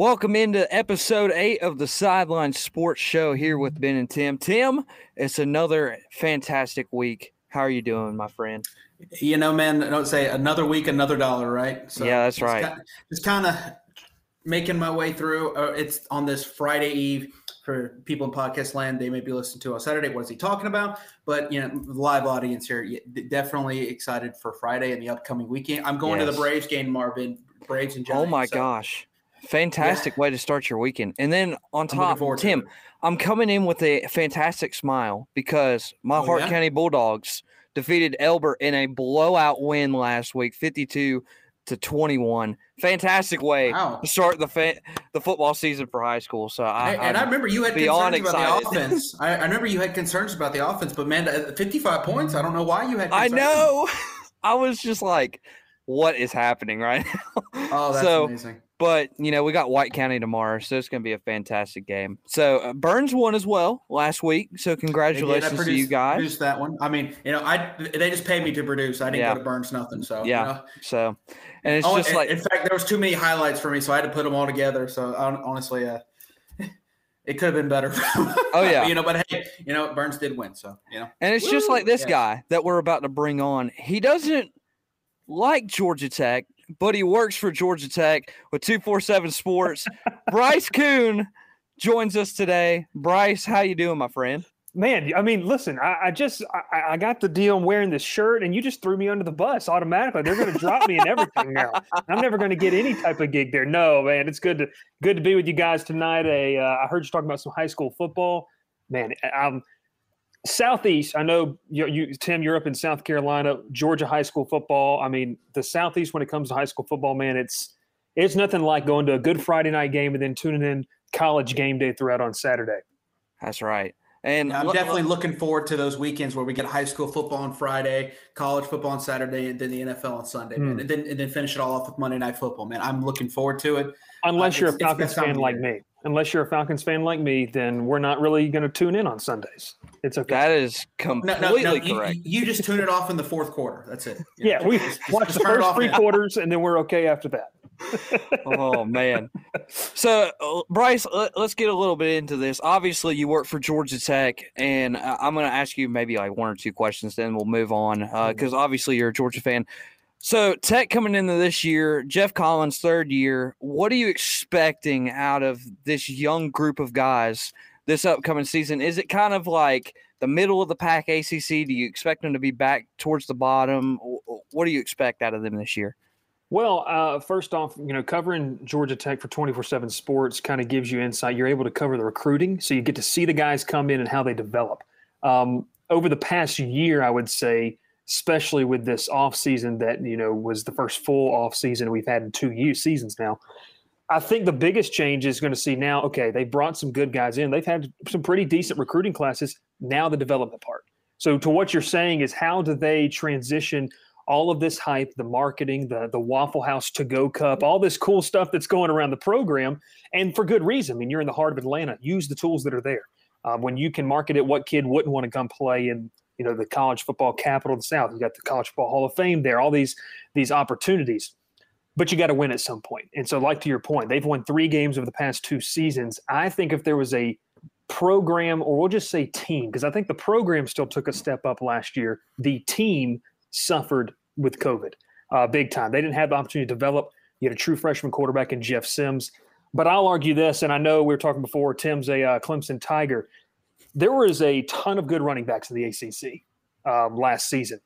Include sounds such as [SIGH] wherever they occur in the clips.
Welcome into episode eight of the Sideline Sports Show here with Ben and Tim. Tim, it's another fantastic week. How are you doing, my friend? You know, man, I don't say another week, another dollar, right? So yeah, that's right. just kind of making my way through. Uh, it's on this Friday Eve for people in podcast land. They may be listening to on Saturday. What is he talking about? But you know, live audience here, definitely excited for Friday and the upcoming weekend. I'm going yes. to the Braves game, Marvin. Braves and Giants. Oh my so. gosh. Fantastic yeah. way to start your weekend. And then on top, Tim, I'm coming in with a fantastic smile because my oh, Hart yeah? County Bulldogs defeated Elbert in a blowout win last week, 52 to 21. Fantastic way wow. to start the fa- the football season for high school. So I, and I remember you had concerns excited. about the offense. I, I, remember you had concerns about the offense, but man, uh, 55 points. I don't know why you had. Concerns. I know. [LAUGHS] I was just like, what is happening right now? Oh, [LAUGHS] that's so, amazing. But you know, we got White County tomorrow, so it's going to be a fantastic game. So uh, Burns won as well last week, so congratulations produced, to you guys. Produced that one. I mean, you know, I they just paid me to produce. I didn't yeah. go to Burns nothing. So yeah. You know. So, and it's oh, just in, like, in fact, there was too many highlights for me, so I had to put them all together. So honestly, uh, [LAUGHS] it could have been better. [LAUGHS] oh yeah, you know, but hey, you know, Burns did win, so you know. And it's Woo! just like this yeah. guy that we're about to bring on. He doesn't like Georgia Tech but he works for Georgia Tech with 247 Sports. Bryce Koon joins us today. Bryce, how you doing, my friend? Man, I mean, listen, I, I just I, I, got the deal. Wearing this shirt, and you just threw me under the bus automatically. They're going to drop me and everything now. I'm never going to get any type of gig there. No, man, it's good to good to be with you guys tonight. A, uh, I heard you talking about some high school football. Man, I'm Southeast, I know you, you, Tim, you're up in South Carolina, Georgia high school football. I mean, the Southeast when it comes to high school football, man, it's it's nothing like going to a good Friday night game and then tuning in college game day throughout on Saturday. That's right. And yeah, I'm definitely looking forward to those weekends where we get high school football on Friday, college football on Saturday, and then the NFL on Sunday, mm. man. Hmm. And then and then finish it all off with Monday Night Football, man. I'm looking forward to it. Unless uh, you're a Falcons fan like me unless you're a Falcons fan like me, then we're not really going to tune in on Sundays. It's okay. That is completely no, no, no. correct. You, you, just tune it off in the fourth quarter. That's it. [LAUGHS] yeah, we just, watch just the first three now. quarters, and then we're okay after that. [LAUGHS] oh man! So uh, Bryce, let, us get a little bit into this. Obviously, you work for Georgia Tech, and uh, I'm going to ask you maybe like one or two questions. Then we'll move on because uh, obviously you're a Georgia fan. So Tech coming into this year, Geoff Collins third year. What are you expecting out of this young group of guys this upcoming season? Is it kind of like the middle of the pack ACC? Do you expect them to be back towards the bottom? What do you expect out of them this year? Well, uh, first off, you know, covering Georgia Tech for 24 7 sports kind of gives you insight. You're able to cover the recruiting, so you get to see the guys come in and how they develop. Um, over the past year, I would say especially with this off season that you know was the first full off season we've had in two years seasons now. I think the biggest change is going to see now. Okay, they've brought some good guys in. They've had some pretty decent recruiting classes. Now the development part. So to what you're saying is how do they transition all of this hype, the marketing, the the Waffle House to go cup, all this cool stuff that's going around the program, and for good reason. I mean, you're in the heart of Atlanta. Use the tools that are there. Uh, when you can market it, what kid wouldn't want to come play in you know the college football capital of the South. You got the College Football Hall of Fame there. All these these opportunities, but you got to win at some point. And so, like to your point, they've won three games over the past two seasons. I think if there was a program, or we'll just say team, because I think the program still took a step up last year. The team suffered with COVID, uh, big time. They didn't have the opportunity to develop. You had a true freshman quarterback in Jeff Sims. But I'll argue this, and I know we were talking before. Tim's a uh, Clemson Tiger there was a ton of good running backs in the ACC um, last season.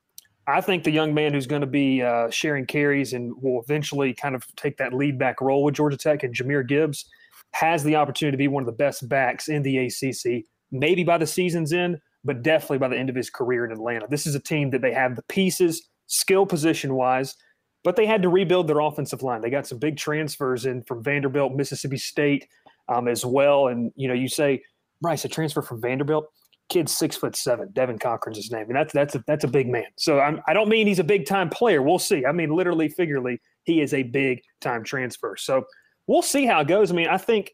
I think the young man who's going to be uh, sharing carries and will eventually kind of take that lead back role with Georgia Tech and Jahmyr Gibbs has the opportunity to be one of the best backs in the ACC, maybe by the season's end, but definitely by the end of his career in Atlanta. This is a team that they have the pieces, skill position wise, but they had to rebuild their offensive line. They got some big transfers in from Vanderbilt, Mississippi State um, as well. And, you know, you say, Bryce, a transfer from Vanderbilt. Kid's six foot seven. Devin Cochran's his name, and that's that's a, that's a big man. So I'm, I do not mean he's a big time player. We'll see. I mean literally, figuratively, he is a big time transfer. So we'll see how it goes. I mean, I think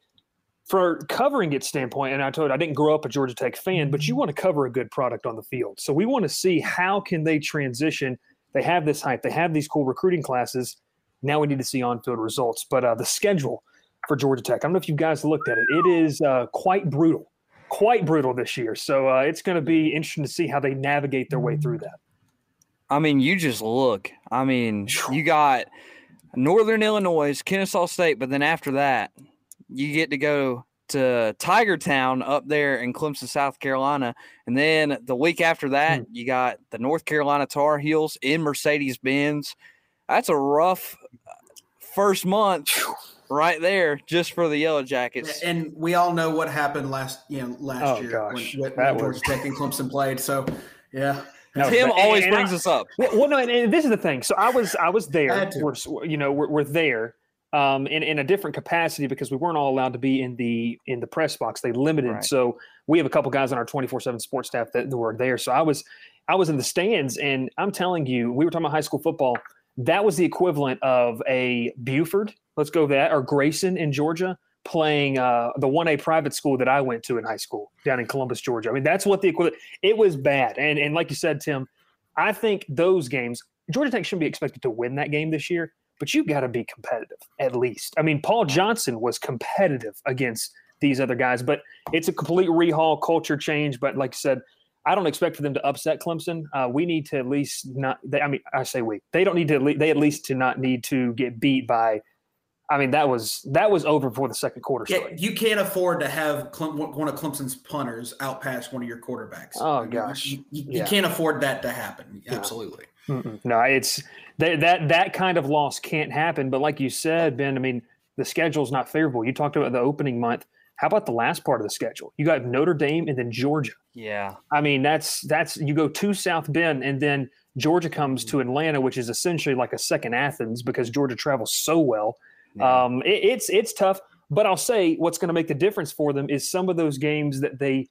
for covering it standpoint, and I told you I didn't grow up a Georgia Tech fan, but you want to cover a good product on the field. So we want to see how can they transition. They have this hype. They have these cool recruiting classes. Now we need to see on field results. But uh, the schedule for Georgia Tech. I don't know if you guys looked at it. It is uh, quite brutal, quite brutal this year. So uh, it's going to be interesting to see how they navigate their way through that. I mean, you just look. I mean, you got Northern Illinois, Kennesaw State, but then after that, you get to go to Tiger Town up there in Clemson, South Carolina. And then the week after that, you got the North Carolina Tar Heels in Mercedes Benz. That's a rough uh, first month right there just for the Yellow Jackets. And we all know what happened last, you know, last Oh, year gosh. when, when That Georgia was- Tech and Clemson played. So, yeah. No, Tim but- always and I- brings us up. Well, well, no, and, and this is the thing. So I was I was there. Had to. We're you know we're, we're there um, in in a different capacity because we weren't all allowed to be in the in the press box. They limited. Right. So we have a couple guys on our twenty four seven sports staff that, that were there. So I was I was in the stands, and I'm telling you, we were talking about high school football. That was the equivalent of a Buford. Let's go that or Grayson in Georgia playing uh, the one A private school that I went to in high school down in Columbus, Georgia. I mean, that's what the equivalent. It was bad, and and like you said, Tim, I think those games, Georgia Tech shouldn't be expected to win that game this year, but you got to be competitive at least. I mean, Paul Johnson was competitive against these other guys, but it's a complete rehaul, culture change. But like I said, I don't expect for them to upset Clemson. Uh, we need to at least not. They, I mean, I say we. They don't need to. They at least to not need to get beat by. I mean, that was that was over before the second quarter Yeah, started. you can't afford to have Clem, one of Clemson's punters out past one of your quarterbacks. Oh, You- gosh. you, you, you can't afford that to happen. Yeah. Absolutely. Mm-mm. No, it's that that that kind of loss can't happen. But like you said, Ben, I mean, the schedule's not favorable. You talked about the opening month. How about the last part of the schedule? You got Notre Dame and then Georgia. Yeah. I mean, that's that's you go to South Bend and then Georgia comes to hmm. Atlanta, which is essentially like a second Athens because Georgia travels so well. Yeah. Um, it, it's it's tough, but I'll say what's going to make the difference for them is some of those games that they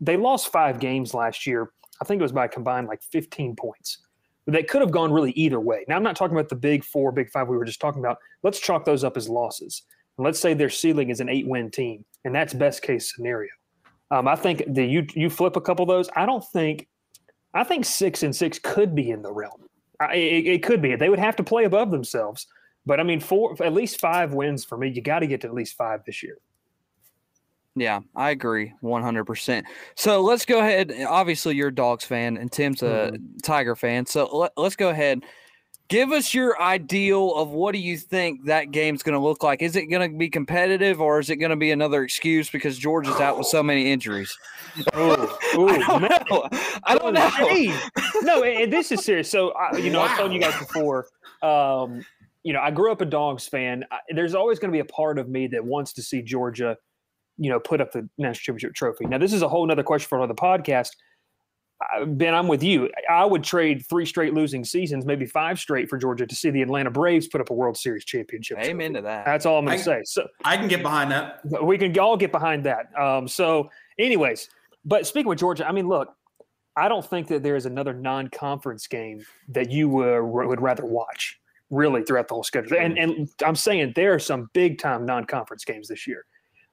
they lost five games last year. I think it was by a combined like 15 points. They could have gone really either way. Now I'm not talking about the big four, big five we were just talking about. Let's chalk those up as losses. And let's say their ceiling is an eight win team, and that's best case scenario. Um, I think the you you flip a couple of those. I don't think. I think six and six could be in the realm. I, it, it could be. They would have to play above themselves. But I mean, four at least five wins for me. You got to get to at least five this year. Yeah, I agree 100%. So let's go ahead. Obviously, you're a Dogs fan, and Tim's a Tiger fan. So let, let's go ahead. Give us your ideal of what do you think that game's going to look like? Is it going to be competitive, or is it going to be another excuse because George is out with so many injuries? Oh, [LAUGHS] I don't know. I don't know. No, and and this is serious. So, I, you know, I've told you guys before. Um, you know, I grew up a Dogs fan. I, there's always going to be a part of me that wants to see Georgia, you know, put up the national championship trophy. Now, this is a whole other question for another podcast. Uh, Ben, I'm with you. I would trade three straight losing seasons, maybe five straight, for Georgia to see the Atlanta Braves put up a World Series championship. trophy. Amen to that. That's all I'm going to say. So, I can get behind that. we can all get behind that. Um, so, anyways, but speaking with Georgia, I mean, look, I don't think that there is another non-conference game that you uh, would rather watch really throughout the whole schedule. And and I'm saying there are some big time non-conference games this year.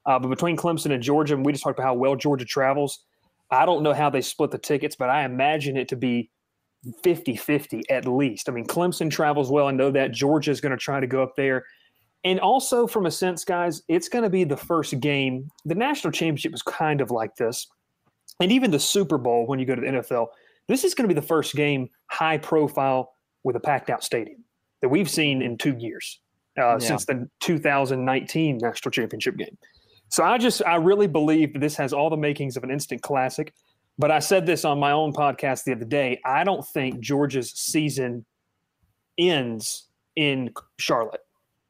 Uh, but between Clemson and Georgia, and we just talked about how well Georgia travels. I don't know how they split the tickets, but I imagine it to be 50 50 at least. I mean, Clemson travels well. I know that Georgia is going to try to go up there. And also, from a sense, guys, it's going to be the first game. The national championship was kind of like this. And even the Super Bowl, when you go to the NFL, this is going to be the first game high profile with a packed out stadium that we've seen in two years uh, Yeah. since the 2019 national championship game. So I just, I really believe that this has all the makings of an instant classic. But I said this on my own podcast the other day. I don't think Georgia's season ends in Charlotte,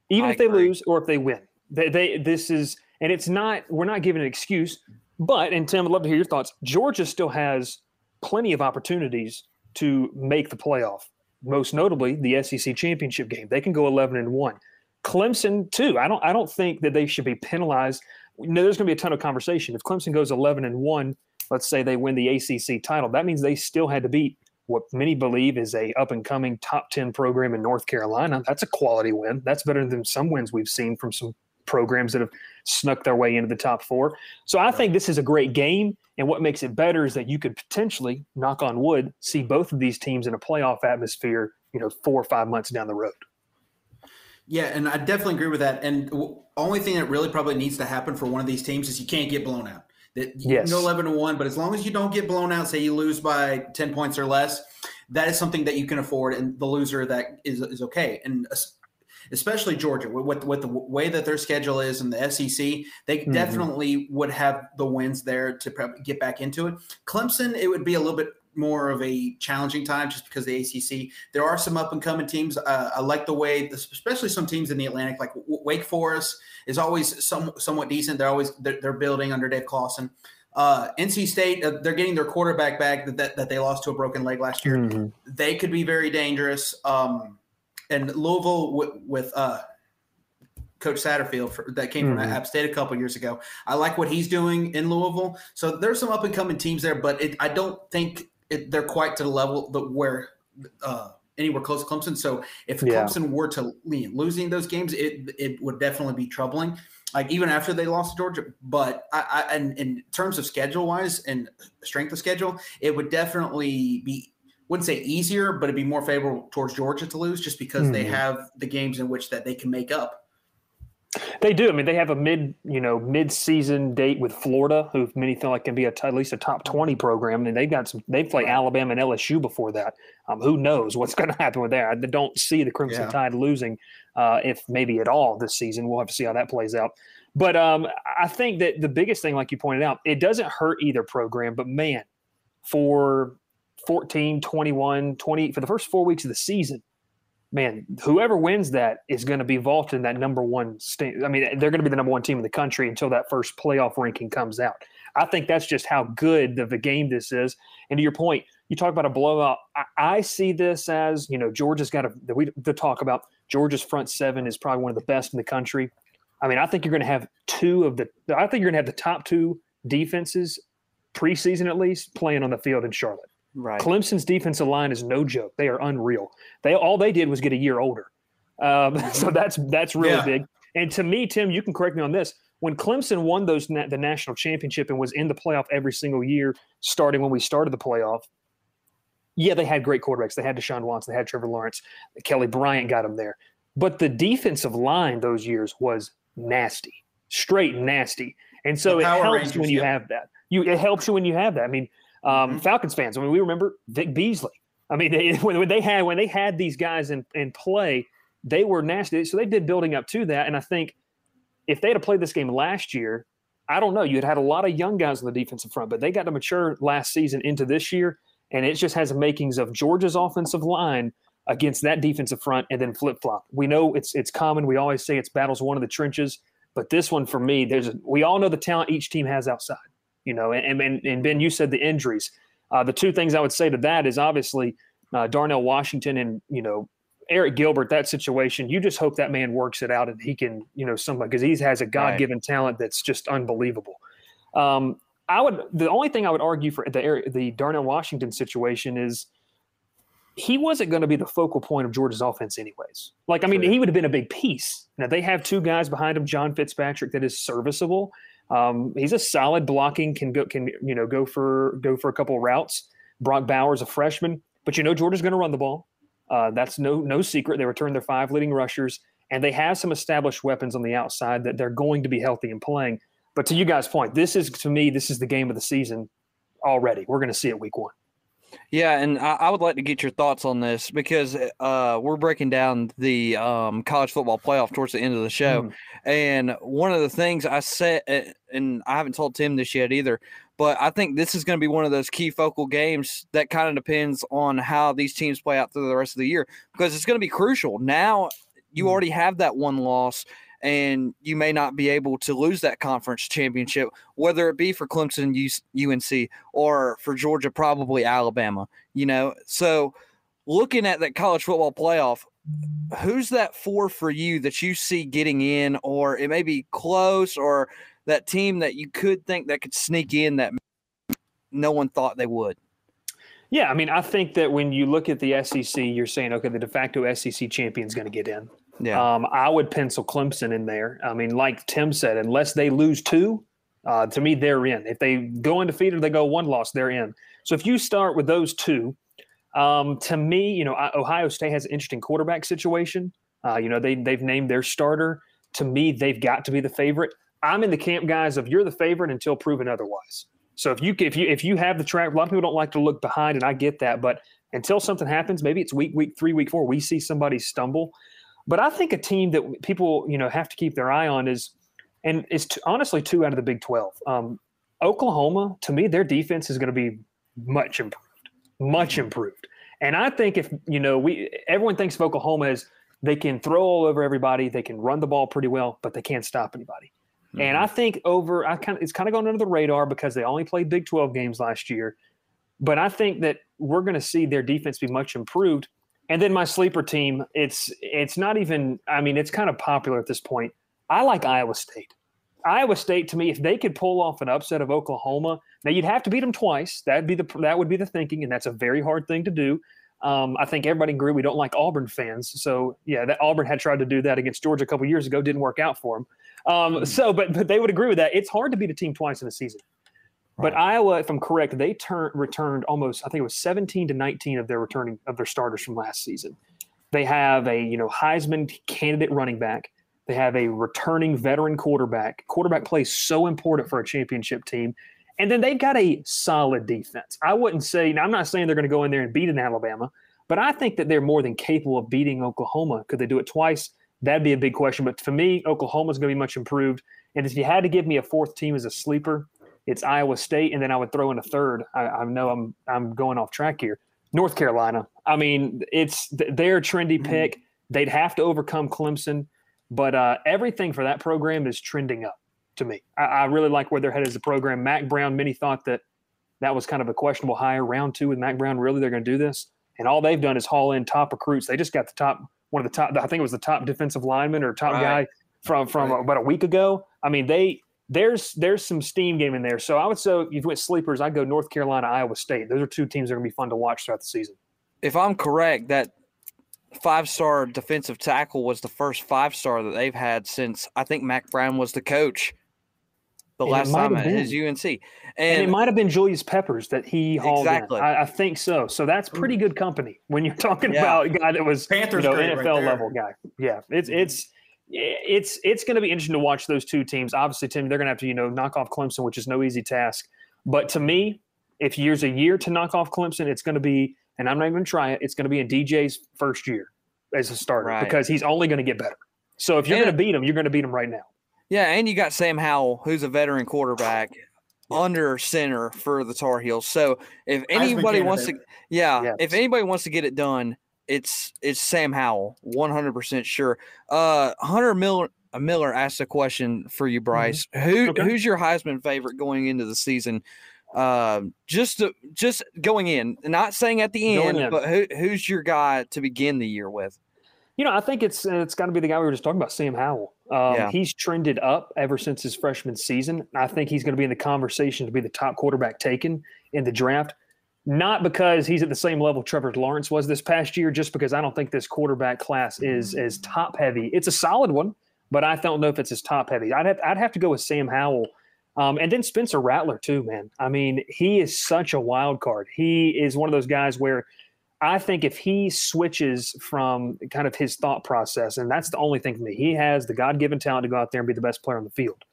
even I if they agree. lose or if they win. They, they, this is, and it's not, we're not giving an excuse, but, and Tim, I'd love to hear your thoughts. Georgia still has plenty of opportunities to make the playoff, most notably the SEC championship game. They can go 11 and 1. Clemson, too. I don't, I don't think that they should be penalized. No, there's going to be a ton of conversation. If Clemson goes 11 and 1, let's say they win the ACC title, that means they still had to beat what many believe is a up and coming top 10 program in North Carolina. That's a quality win. That's better than some wins we've seen from some programs that have snuck their way into the top four. So I think this is a great game. And what makes it better is that you could potentially, knock on wood, see both of these teams in a playoff atmosphere, you know, four or five months down the road. Yeah, and I definitely agree with that. And the only thing that really probably needs to happen for one of these teams is you can't get blown out. That you Yes. can go eleven to one, but as long as you don't get blown out, say you lose by ten points or less, that is something that you can afford, and the loser that is is okay. And es- especially Georgia, with with, with the way that their schedule is and the SEC, they Mhm. definitely would have the wins there to get back into it. Clemson, it would be a little bit more of a challenging time just because the ACC. There are some up and coming teams. Uh, I like the way, especially some teams in the Atlantic, like W- Wake Forest is always some, somewhat decent. They're always they're, they're building under Dave Clawson. Uh, NC State, uh, they're getting their quarterback back that, that, that they lost to a broken leg last year. Mhm. They could be very dangerous. Um, and Louisville with, with uh, Coach Satterfield for, that came Mhm. from App State a couple years ago. I like what he's doing in Louisville. So there's some up and coming teams there, but it, I don't think it, they're quite to the level that where uh, anywhere close to Clemson. So if Yeah. Clemson were to know, losing those games, it it would definitely be troubling. Like even after they lost to Georgia, but I, I and in terms of schedule wise and strength of schedule, it would definitely be wouldn't say easier, but it'd be more favorable towards Georgia to lose just because they Mhm. have the games in which that they can make up. They do. I mean, they have a mid, you know, mid-season date with Florida, who many feel like can be a t- at least a top twenty program, and they've got some. They play Alabama and LSU before that. Um, who knows what's [LAUGHS] going to happen with that? I don't see the Crimson Yeah. Tide losing, uh, if maybe at all this season. We'll have to see how that plays out. But um, I think that the biggest thing, like you pointed out, it doesn't hurt either program. But man, for 14, 21, 20, for the first four weeks of the season, man, whoever wins that is going to be vaulted in that number one. I mean, they're going to be the number one team in the country until that first playoff ranking comes out. I think that's just how good of a game this is. And to your point, you talk about a blowout. I, I see this as you know Georgia's got a we to talk about. Georgia's front seven is probably one of the best in the country. I mean, I think you're going to have two of the. I think you're going to have the top two defenses preseason at least playing on the field in Charlotte. Right. Clemson's defensive line is no joke. They are unreal. They all they did was get a year older. Um, [LAUGHS] so that's that's really Yeah. big. And to me, Tim, you can correct me on this. When Clemson won those na- the national championship and was in the playoff every single year, starting when we started the playoff, yeah, they had great quarterbacks. They had Deshaun Watson, they had Trevor Lawrence, Kelly Bryant got them there. But the defensive line those years was nasty, straight nasty. And so The it helps Rangers, when you yeah. have that. You it helps you when you have that. I mean, um, Mhm. Falcons fans. I mean, we remember Vic Beasley. I mean, they, [LAUGHS] when, when they had when they had these guys in, in play, they were nasty. So they've been building up to that. And I think if they had played this game last year, I don't know. You had had a lot of young guys on the defensive front, but they got to mature last season into this year, and it just has the makings of Georgia's offensive line against that defensive front, and then flip flop. We know it's it's common. We always say it's battles one of the trenches, but this one for me, there's a, we all know the talent each team has outside. You know, and and, and Ben, you said the injuries. Uh, the two things I would say to that is obviously uh, Darnell Washington and you know Arik Gilbert. That situation, you just hope that man works it out and he can you know somebody because he has a God given talent that's just unbelievable. Um, I would the only thing I would argue for the the Darnell Washington situation is he wasn't going to be the focal point of Georgia's offense anyways. Like I mean, True. he would have been a big piece. Now they have two guys behind him, John Fitzpatrick, that is serviceable. Um, he's a solid blocking, can go can you know go for go for a couple routes. Brock Bowers, a freshman, but you know Georgia's going to run the ball. Uh, that's no no secret. They return their five leading rushers, and they have some established weapons on the outside that they're going to be healthy and playing. But to you guys' point, this is to me this is the game of the season already. We're going to see it week one. Yeah, and I, I would like to get your thoughts on this because uh, we're breaking down the um, college football playoff towards the end of the show, Mm. and one of the things I said, and I haven't told Tim this yet either, but I think this is going to be one of those key focal games that kind of depends on how these teams play out through the rest of the year because it's going to be crucial. Now you Mm. already have that one loss. And you may not be able to lose that conference championship, whether it be for Clemson, UNC, or for Georgia, probably Alabama you know so looking at that college football playoff who's that four for you that you see getting in or it may be close or that team that you could think that could sneak in that no one thought they would Yeah, I mean, I think that when you look at the SEC, you're saying, okay, the de facto SEC champion is going to get in. Yeah Um, I would pencil Clemson in there. I mean, like Tim said, unless they lose two, uh, to me, they're in. If they go undefeated, or they go one loss, they're in. So if you start with those two, um, to me, you know, Ohio State has an interesting quarterback situation. Uh, you know, they they've named their starter. To me, they've got to be the favorite. I'm in the camp, guys, of you're the favorite until proven otherwise. So if you if you if you have the track, a lot of people don't like to look behind, and I get that, but until something happens, maybe it's week week three, week four, we see somebody stumble. But I think a team that people you know have to keep their eye on is, and it's t- honestly two out of the Big Twelve. Um, Oklahoma, to me, their defense is going to be much improved, much improved. And I think if you know we everyone thinks of Oklahoma as they can throw all over everybody, they can run the ball pretty well, but they can't stop anybody. Mm-hmm. And I think over I kind of it's kind of gone under the radar because they only played Big 12 games last year. But I think that we're going to see their defense be much improved. And then my sleeper team, it's it's not even I mean, it's kind of popular at this point. I like Iowa State. Iowa State to me, if they could pull off an upset of Oklahoma, now you'd have to beat them twice. That'd be the that would be the thinking, and that's a very hard thing to do. Um, I think everybody agree we don't like Auburn fans. So yeah, that Auburn had tried to do that against Georgia a couple years ago, didn't work out for them. Um, mm-hmm. So, but but they would agree with that. It's hard to beat a team twice in a season. Right. But Iowa, if I'm correct, they turned returned almost I think it was 17 to 19 of their returning of their starters from last season. They have a you know Heisman candidate running back. They have a returning veteran quarterback. Quarterback play is so important for a championship team. And then they've got a solid defense. I wouldn't say, now I'm not saying they're going to go in there and beat an Alabama, but I think that they're more than capable of beating Oklahoma. Could they do it twice? That'd be a big question. But for me, Oklahoma's going to be much improved. And if you had to give me a fourth team as a sleeper, it's Iowa State, and then I would throw in a third. I, I know I'm I'm going off track here. North Carolina. I mean, it's they're a trendy mm-hmm. pick. They'd have to overcome Clemson, but uh, everything for that program is trending up to me. I, I, really like where they're headed as a program. Mack Brown, many thought that that was kind of a questionable hire. Round two with Mack Brown, really they're going to do this? And all they've done is haul in top recruits. They just got the top one of the top. I think it was the top defensive lineman or top right. guy from from right. about a week ago. I mean, they there's there's some steam game in there. So I would say if you went sleepers, I'd go North Carolina, Iowa State. Those are two teams that are going to be fun to watch throughout the season. If I'm correct, that five star defensive tackle was the first five star that they've had since I think Mack Brown was the coach the and last time at his UNC. And, and, it might have been Julius Peppers that he hauled exactly. in. I, I, think so. So that's pretty good company when you're [LAUGHS] talking yeah. about a guy that was Panthers you know, NFL right level guy. Yeah, it's it's it's it's going to be interesting to watch those two teams. Obviously, Tim, they're going to have to you know knock off Clemson, which is no easy task. But to me, if year's a year to knock off Clemson, it's going to be, and I'm not even going to try it. It's going to be in DJ's first year as a starter right. because he's only going to get better. So if you're going to beat him, you're going to beat him right now. Yeah, and you got Sam Howell, who's a veteran quarterback [SIGHS] under center for the Tar Heels. So if anybody wants to, yeah, yes. if anybody wants to get it done, it's it's Sam Howell, one hundred percent sure. Uh, Hunter Miller. Miller asked a question for you, mm-hmm. Bryce. Mm-hmm. Who okay. who's your Heisman favorite going into the season? Uh, just to, just going in, not saying at the end, but who, who's your guy to begin the year with? You know, I think it's it's got to be the guy we were just talking about, Sam Howell. Um, yeah. He's trended up ever since his freshman season. I think he's going to be in the conversation to be the top quarterback taken in the draft. Not because he's at the same level Trevor Lawrence was this past year, just because I don't think this quarterback class is as top heavy. It's a solid one, but I don't know if it's as top heavy. I'd have, I'd have to go with Sam Howell. Um, and then Spencer Rattler, too, man. I mean, he is such a wild card. He is one of those guys where – I think if he switches from kind of his thought process, and that's the only thing for me, he has the God given talent to go out there and be the best player on the field.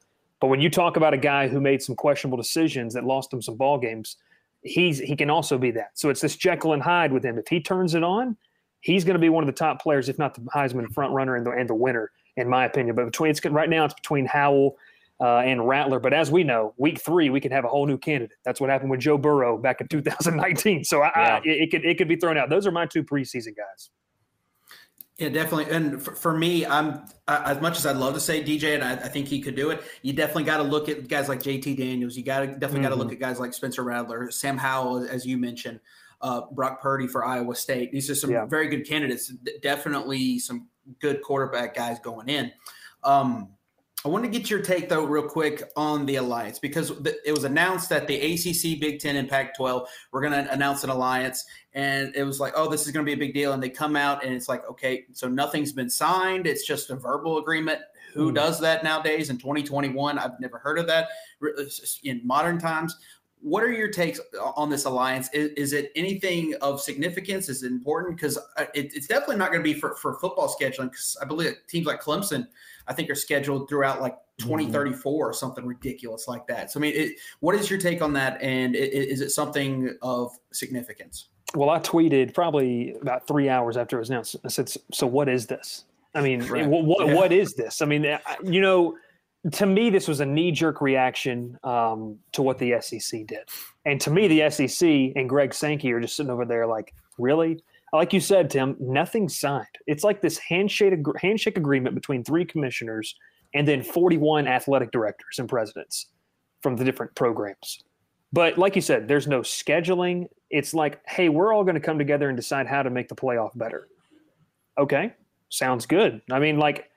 But when you talk about a guy who made some questionable decisions that lost him some ball games, he's he can also be that. So it's this Jekyll and Hyde with him. If he turns it on, he's going to be one of the top players, if not the Heisman front runner and the and the winner, in my opinion. But between it's right now, it's between Howell uh, and Rattler. But as we know, week three we could have a whole new candidate. That's what happened with Joe Burrow back in 2019. So I, yeah. I, it could it could be thrown out. Those are my two preseason guys. Yeah, definitely. And for, for me, I'm uh, as much as I'd love to say DJ, and I, I think he could do it. You definitely got to look at guys like JT Daniels. You got to definitely mm-hmm. got to look at guys like Spencer Rattler, Sam Howell, as you mentioned, uh, Brock Purdy for Iowa State. These are some yeah. very good candidates. Definitely some good quarterback guys going in. Um, I want to get your take though, real quick, on the alliance because it was announced that the ACC, Big Ten, and Pac-12 were going to announce an alliance, and it was like, oh, this is going to be a big deal. And they come out, and it's like, okay, so nothing's been signed; it's just a verbal agreement. Who mm. does that nowadays in 2021? I've never heard of that in modern times. what are your takes on this alliance? Is, is it anything of significance? Is it important? Because uh, it, it's definitely not going to be for, for football scheduling. Because I believe teams like Clemson, I think, are scheduled throughout like 2034 mm-hmm. or something ridiculous like that. So, I mean, it, what is your take on that? And is it something of significance? Well, I tweeted probably about three hours after it was announced. I said, "So what is this? I mean, right. what yeah. what is this? I mean, you know." to me, this was a knee jerk reaction um, to what the SEC did. And to me, the SEC and Greg Sankey are just sitting over there like, really? Like you said, Tim, nothing signed. It's like this handshake handshake agreement between three commissioners and then 41 athletic directors and presidents from the different programs. But like you said, there's no scheduling. It's like, hey, we're all going to come together and decide how to make the playoff better. Okay, sounds good. I mean, like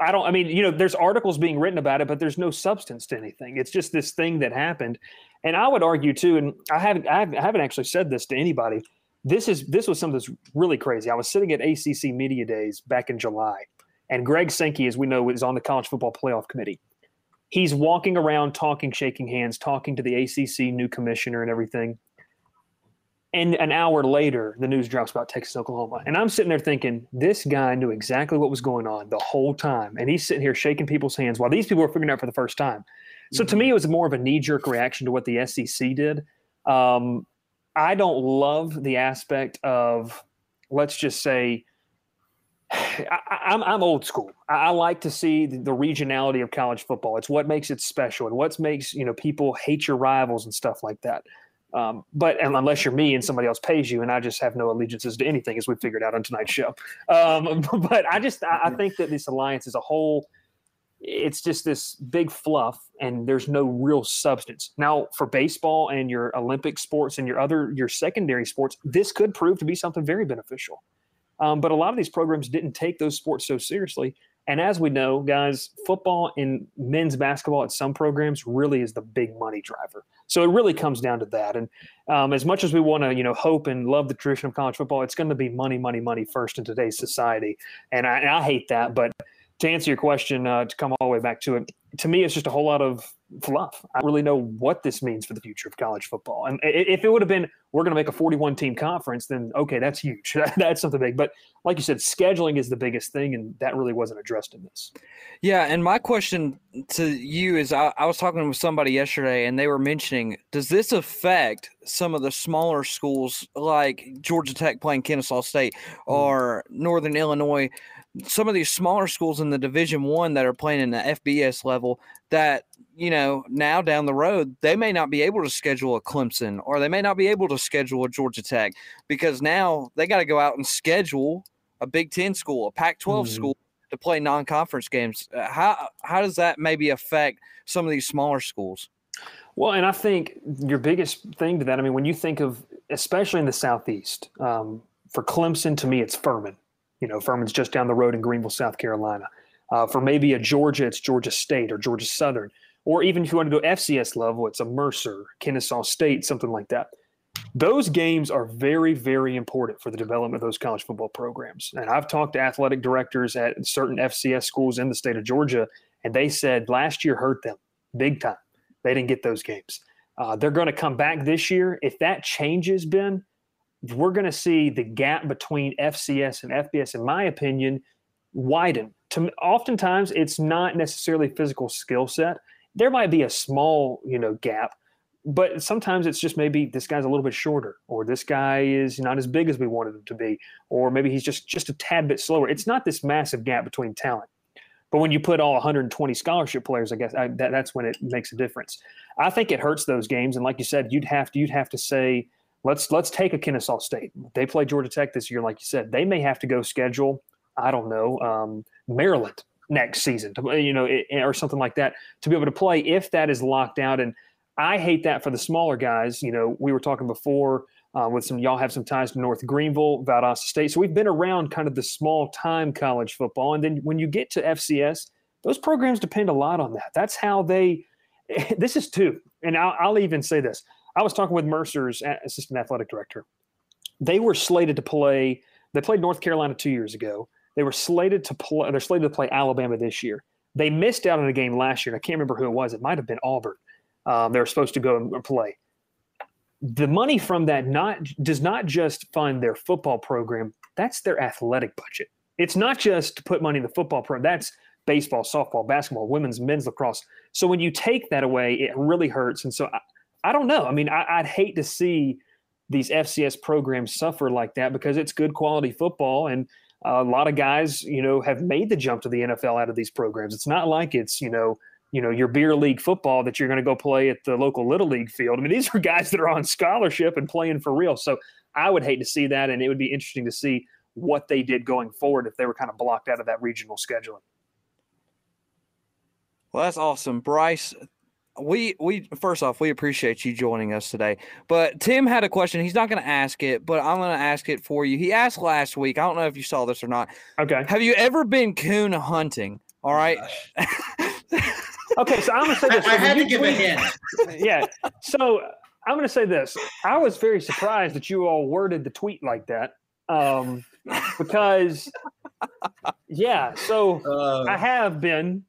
I don't. I mean, you know, there's articles being written about it, but there's no substance to anything. It's just this thing that happened, and I would argue too. And I haven't, I haven't actually said this to anybody. This is this was something that's really crazy. I was sitting at ACC Media Days back in July, and Greg Sankey, as we know, is on the College Football Playoff Committee. He's walking around, talking, shaking hands, talking to the ACC new commissioner and everything. And an hour later, the news drops about Texas, Oklahoma. And I'm sitting there thinking, this guy knew exactly what was going on the whole time. And he's sitting here shaking people's hands while these people are figuring out for the first time. So mm-hmm. to me, it was more of a knee jerk reaction to what the SEC did. Um, I don't love the aspect of, let's just say, [SIGHS] I, am I'm, I'm old school. I, I like to see the, the, regionality of college football. It's what makes it special and what makes you know people hate your rivals and stuff like that. Um, but unless you're me and somebody else pays you, and I just have no allegiances to anything, as we figured out on tonight's show. Um, [LAUGHS] but I just I, I think that this alliance as a whole, it's just this big fluff, and there's no real substance. Now, for baseball and your Olympic sports and your other your secondary sports, this could prove to be something very beneficial. Um, but a lot of these programs didn't take those sports so seriously. And as we know, guys, football and men's basketball at some programs really is the big money driver. So it really comes down to that. And um, as much as we want to, you know, hope and love the tradition of college football, it's going to be money, money, money first in today's society. And I, and I hate that. But to answer your question, uh, to come all the way back to it, to me, it's just a whole lot of fluff. I really know what this means for the future of college football. And if it would have been, we're going to make a 41 team conference, then okay, that's huge. [LAUGHS] that's something big. But like you said, scheduling is the biggest thing, and that really wasn't addressed in this. Yeah. And my question to you is I, I was talking with somebody yesterday, and they were mentioning does this affect some of the smaller schools like Georgia Tech playing Kennesaw State hmm. or Northern Illinois? Some of these smaller schools in the division one that are playing in the fbs level that you know now down the road they may not be able to schedule a clemson or they may not be able to schedule a georgia tech because now they got to go out and schedule a big 10 school a pac 12 mm-hmm. school to play non-conference games uh, how how does that maybe affect some of these smaller schools well, and I think your biggest thing to that, I mean, when you think of, especially in the Southeast, um, for Clemson, to me, it's Furman. You know, Furman's just down the road in Greenville, South Carolina. Uh, for maybe a Georgia, it's Georgia State or Georgia Southern. Or even if you want to go FCS level, it's a Mercer, Kennesaw State, something like that. Those games are very, very important for the development of those college football programs. And I've talked to athletic directors at certain FCS schools in the state of Georgia, and they said last year hurt them big time. They didn't get those games. Uh, they're going to come back this year. If that changes, Ben, we're going to see the gap between FCS and FBS, in my opinion, widen. To oftentimes, it's not necessarily physical skill set. There might be a small, you know, gap, but sometimes it's just maybe this guy's a little bit shorter, or this guy is not as big as we wanted him to be, or maybe he's just just a tad bit slower. It's not this massive gap between talent. But when you put all 120 scholarship players, I guess I, that, that's when it makes a difference. I think it hurts those games, and like you said, you'd have to you'd have to say Let's let's take a Kennesaw State. They play Georgia Tech this year, like you said. They may have to go schedule, I don't know, um, Maryland next season, you know, it, or something like that to be able to play if that is locked out. And I hate that for the smaller guys. You know, we were talking before uh, with some y'all have some ties to North Greenville, Valdosta State, so we've been around kind of the small time college football. And then when you get to FCS, those programs depend a lot on that. That's how they. [LAUGHS] This is two, and I'll, I'll even say this: I was talking with Mercer's assistant athletic director. They were slated to play. They played North Carolina two years ago. They were slated to play. They're slated to play Alabama this year. They missed out on a game last year. I can't remember who it was. It might have been Auburn. Um, they were supposed to go and play. the money from that not does not just fund their football program. That's their athletic budget. It's not just to put money in the football program. That's baseball, softball, basketball, women's, men's lacrosse. So when you take that away, it really hurts. And so I, I don't know. I mean, I, would hate to see these FCS programs suffer like that because it's good quality football and a lot of guys, you know, have made the jump to the NFL out of these programs. It's not like it's, you know, you know, your beer league football that you're going to go play at the local little league field. I mean, these are [LAUGHS] guys that are on scholarship and playing for real. So I would hate to see that, and it would be interesting to see what they did going forward if they were kind of blocked out of that regional scheduling. Well, that's awesome, Bryce we we first off we appreciate you joining us today. But tim had a question. He's not going to ask it but i'm going to ask it for you. He asked last week. I don't know if you saw this or not. Okay. Have you ever been coon hunting? All right. [LAUGHS] okay so i'm going to say this. I, I had to give tweet, a hint. [LAUGHS] Yeah. So i'm going to say this. I was very surprised that you all worded the tweet like that um, because yeah so uh, i have been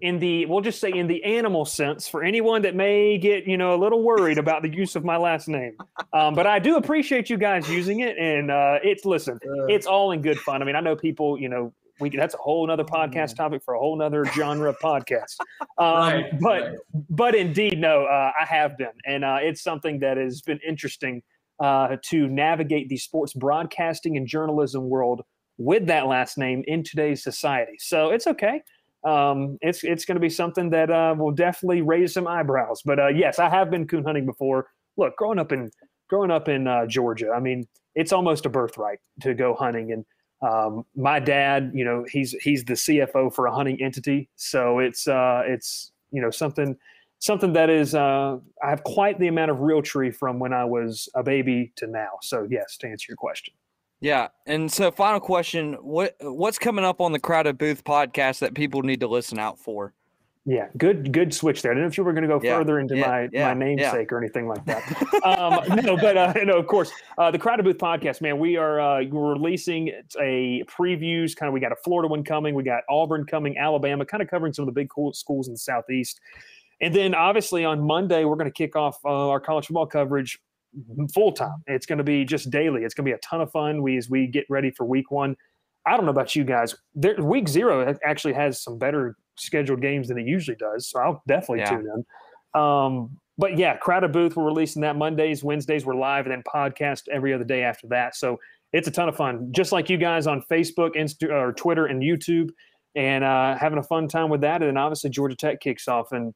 in the we'll just say in the animal sense for anyone that may get you know a little worried about the use of my last name. Um, but i do appreciate you guys using it and uh, it's listen it's all in good fun. I mean i know people you know we that's a whole nother podcast topic for a whole nother genre of podcast. [LAUGHS] Um, right, but right. but indeed no uh, i have been and uh, it's something that has been interesting uh, to navigate the sports broadcasting and journalism world with that last name in today's society. So it's okay um, it's it's going to be something that uh, will definitely raise some eyebrows. But uh, yes, I have been coon hunting before. Look, growing up in growing up in uh, Georgia, I mean, it's almost a birthright to go hunting. And um, my dad, you know, he's he's the CFO for a hunting entity, so it's uh, it's you know something something that is uh, I have quite the amount of Realtree from when I was a baby to now. So yes, to answer your question. Yeah, and so final question: what what's coming up on the Crowded Booth podcast that people need to listen out for? Yeah, good good switch there. I don't know if you were going to go yeah, further into yeah, my yeah, my namesake or anything like that. um, [LAUGHS] no, but uh, no, of course, uh, the Crowded Booth podcast, man. We are uh, we're releasing a previews. Kind of, we got a Florida one coming. We got Auburn coming, Alabama, kind of covering some of the big cool schools in the southeast. And then obviously on Monday we're going to kick off uh, our college football coverage full time. It's going to be just daily. It's going to be a ton of fun. We as we get ready for week one. I don't know about you guys. There, week zero actually has some better scheduled games than it usually does, so I'll definitely yeah. tune in. Um, but yeah, Crowded Booth, we're releasing that Mondays, Wednesdays, we're live, and then podcast every other day after that. So it's a ton of fun. Just like you guys on Facebook, Insta, or Twitter, and YouTube, and uh, having a fun time with that. And then obviously Georgia Tech kicks off, and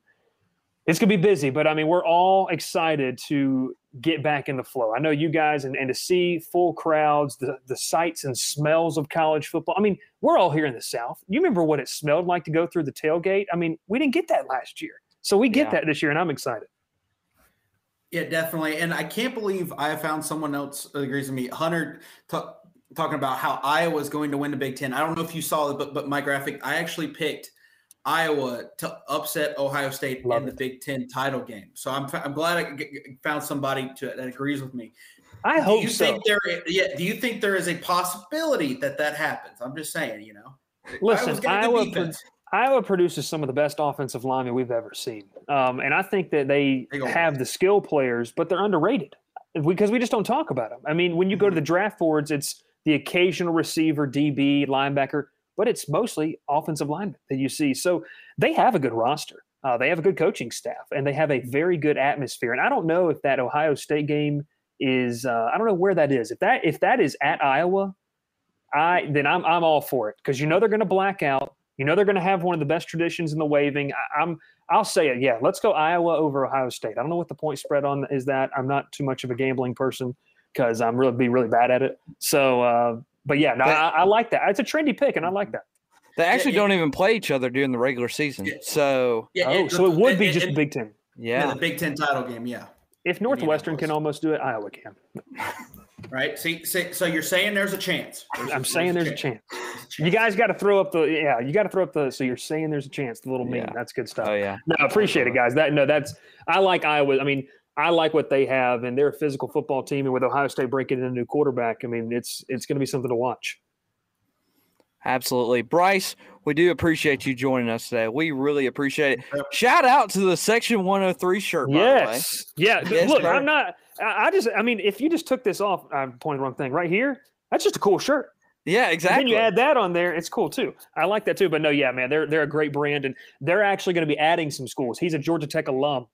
it's gonna be busy. But I mean, we're all excited to get back in the flow. I know you guys and, and to see full crowds, the, the sights and smells of college football. I mean, we're all here in the South. You remember what it smelled like to go through the tailgate? I mean, we didn't get that last year. So we get yeah. that this year, and I'm excited. Yeah, definitely. And I can't believe I found someone else agrees with me. Hunter t- talking about how Iowa is going to win the Big Ten. I don't know if you saw it, but, but my graphic, I actually picked – Iowa to upset Ohio State Love in the Big Ten title game. So I'm I'm glad I found somebody to, that agrees with me. I hope do you so. Think there, yeah. Do you think there is a possibility that that happens? I'm just saying. You know, listen, Iowa. Iowa produces some of the best offensive linemen we've ever seen, um, and I think that they, they have the skill players, but they're underrated because we just don't talk about them. I mean, when you go to mm-hmm. the draft boards, it's the occasional receiver, DB, linebacker but it's mostly offensive linemen that you see. So they have a good roster. Uh, they have a good coaching staff, and they have a very good atmosphere. And I don't know if that Ohio State game is. Uh, I don't know where that is. If that if that is at Iowa, I then I'm I'm all for it because you know they're going to black out. You know they're going to have one of the best traditions in the waving. I, I'm I'll say it. Yeah, let's go Iowa over Ohio State. I don't know what the point spread on is. That I'm not too much of a gambling person because I'm really be really bad at it. So uh, but yeah, no, I, I, like that. It's a trendy pick, and I like that. They actually yeah, don't even play each other during the regular season. Yeah. So, yeah, oh, so it would be just the Big Ten. Yeah. the Big Ten title game. Yeah. If Northwestern can almost do it, Iowa can. [LAUGHS] right. See, see, so you're saying there's a chance. There's I'm a, saying there's, a, chance. a chance. You guys got to throw up the yeah. You got to throw up the. So you're saying there's a chance. The little meme. That's good stuff. Oh yeah. No, appreciate it, guys. That no, that's I like Iowa. I mean, I like what they have, and they're a physical football team. And with Ohio State breaking in a new quarterback, I mean, it's it's going to be something to watch. Absolutely. Bryce, we do appreciate you joining us today. We really appreciate it. Shout out to the Section 103 shirt. Yes. Yeah. Yes, Look, sir. I'm not I, I just, I mean, if you just took this off, I'm pointing the wrong thing right here. That's just a cool shirt. Yeah, exactly. Then you add that on there, it's cool too. I like that too. But no, yeah, man, they're they're a great brand, and they're actually going to be adding some schools. He's a Georgia Tech alum,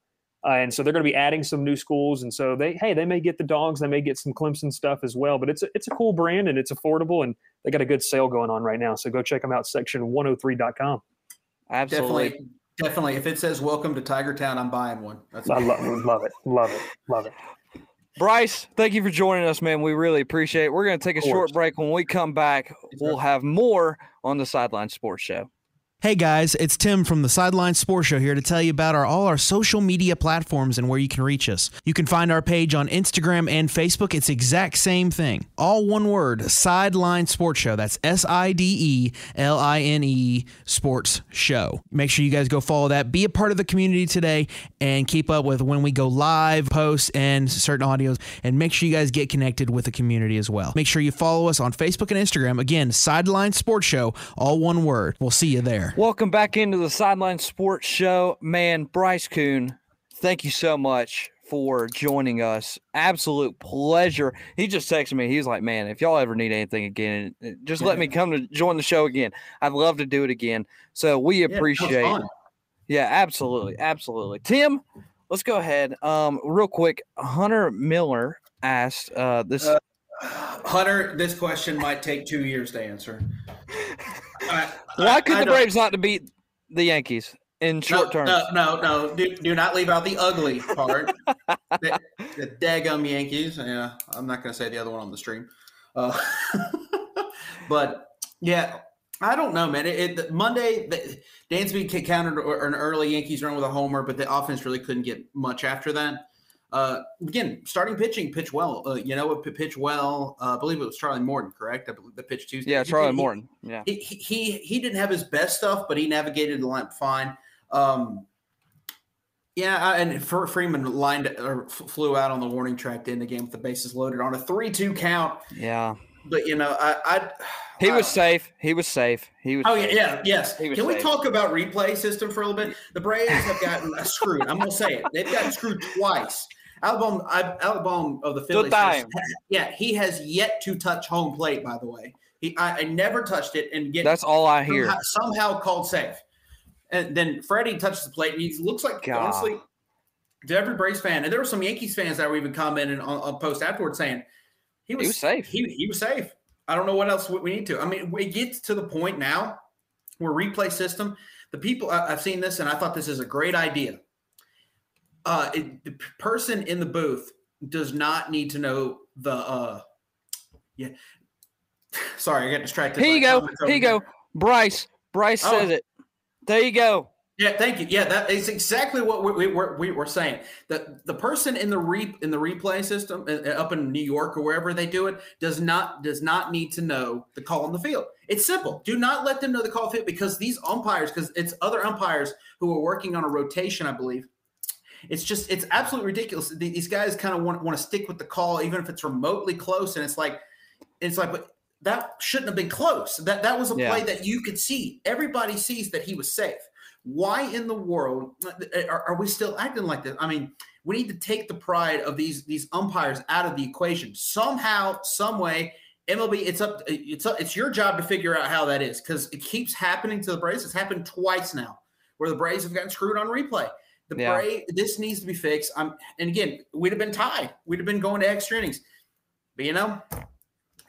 uh, and so they're going to be adding some new schools. And so they, hey, they may get the dogs, they may get some Clemson stuff as well. But it's a, it's a cool brand and it's affordable, and they got a good sale going on right now. So go check them out. Section 103.com. Absolutely. Definitely, definitely. If it says "Welcome to Tiger Town," I'm buying one. That's I love, love it, love it, love it. Bryce, thank you for joining us, man. We really appreciate it. We're going to take a short break. When we come back, we'll have more on the Sideline Sports Show. Hey guys, it's Tim from the Sideline Sports Show here to tell you about our all our social media platforms and where you can reach us. You can find our page on Instagram and Facebook. It's exact same thing. All one word, Sideline Sports Show. That's S I D E L I N E Sports Show. Make sure you guys go follow that. Be a part of the community today and keep up with when we go live, posts, and certain audios. And make sure you guys get connected with the community as well. Make sure you follow us on Facebook and Instagram. Again, Sideline Sports Show, all one word. We'll see you there. Welcome back into the Sideline Sports Show. Man, Bryce Koon, thank you so much for joining us. Absolute pleasure. He just texted me. He's like, man, if y'all ever need anything again, just let me [LAUGHS] come to join the show again. I'd love to do it again. So we appreciate yeah, Yeah, absolutely. Absolutely. Tim, let's go ahead. Um, real quick, Hunter Miller asked uh this uh, Hunter, this question might take two years to answer. [LAUGHS] I, Why could I, the Braves not to beat the Yankees in short no, term? No, no, no. Do, do not leave out the ugly part. [LAUGHS] the, the daggum Yankees. Yeah, I'm not going to say the other one on the stream. Uh, [LAUGHS] but yeah, I don't know, man. It, it Monday, the, Dansby countered an early Yankees run with a homer, but the offense really couldn't get much after that. Uh, again, starting pitching, pitch well. Uh, you know, pitch well. Uh, I believe it was Charlie Morton, correct? I believe the pitch Tuesday. Yeah, Charlie he, Morton. Yeah, he, he he didn't have his best stuff, but he navigated the line fine. Um, yeah, and Freeman lined or flew out on the warning track to end the game with the bases loaded on a three-two count. Yeah, but you know, I, I he was safe. He was safe. He was. Oh safe. yeah, yeah, yes. Can safe. we talk about replay system for a little bit? The Braves have gotten screwed. I'm gonna say it. They've gotten screwed twice. Alec Bohm, Album of the Phillies. Has, yeah, he has yet to touch home plate. By the way, he I, I never touched it and get. That's all I hear. Somehow, somehow, called safe, and then Freddie touches the plate and he looks like God. honestly. To every Braves fan, and there were some Yankees fans that were even commenting on, on post afterwards saying he was, he was safe. He, he was safe. I don't know what else we need to. I mean, it gets to the point now where replay system. The people I've seen this, and I thought this is a great idea uh, it, the person in the booth does not need to know the uh, yeah. [LAUGHS] Sorry, I got distracted. Here you go. Here you go. Bryce. Bryce oh. says it. There you go. Yeah, thank you. Yeah, that is exactly what we, we, we're, we were saying. That the person in the re, in the replay system uh, uh, up in New York or wherever they do it does not does not need to know the call on the field. It's simple. Do not let them know the call field because these umpires, because it's other umpires who are working on a rotation, I believe, it's just it's absolutely ridiculous. These guys kind of want, want to stick with the call, even if it's remotely close. And it's like, it's like, but that shouldn't have been close. That that was a yeah. play that you could see. Everybody sees that he was safe. Why in the world uh, are, are, we still acting like this? I mean, we need to take the pride of these these umpires out of the equation somehow, some way. MLB, it's up. It's up, it's your job to figure out how that is because it keeps happening to the Braves. It's happened twice now, where the Braves have gotten screwed on replay. The yeah. Bray, this needs to be fixed. I'm, and again, we'd have been tied. We'd have been going to extra innings. But you know,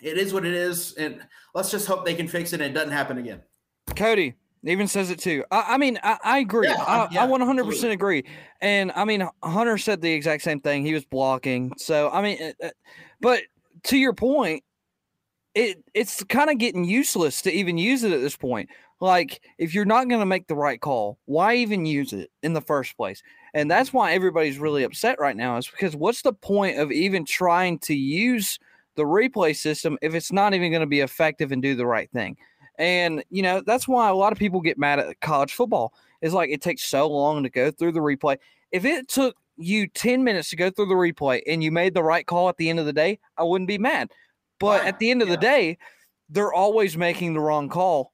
it is what it is, and let's just hope they can fix it and it doesn't happen again. Cody even says it too. I, I mean, I, I agree. Yeah, I, yeah, I 100% absolutely. agree. And I mean, Hunter said the exact same thing. He was blocking. So I mean, uh, uh, but to your point, it it's kind of getting useless to even use it at this point. Like, if you're not going to make the right call, why even use it in the first place? And that's why everybody's really upset right now, is because what's the point of even trying to use the replay system if it's not even going to be effective and do the right thing? And, you know, that's why a lot of people get mad at college football. Is like it takes so long to go through the replay. If it took you 10 minutes to go through the replay and you made the right call at the end of the day, I wouldn't be mad. But at the end of yeah. the day, they're always making the wrong call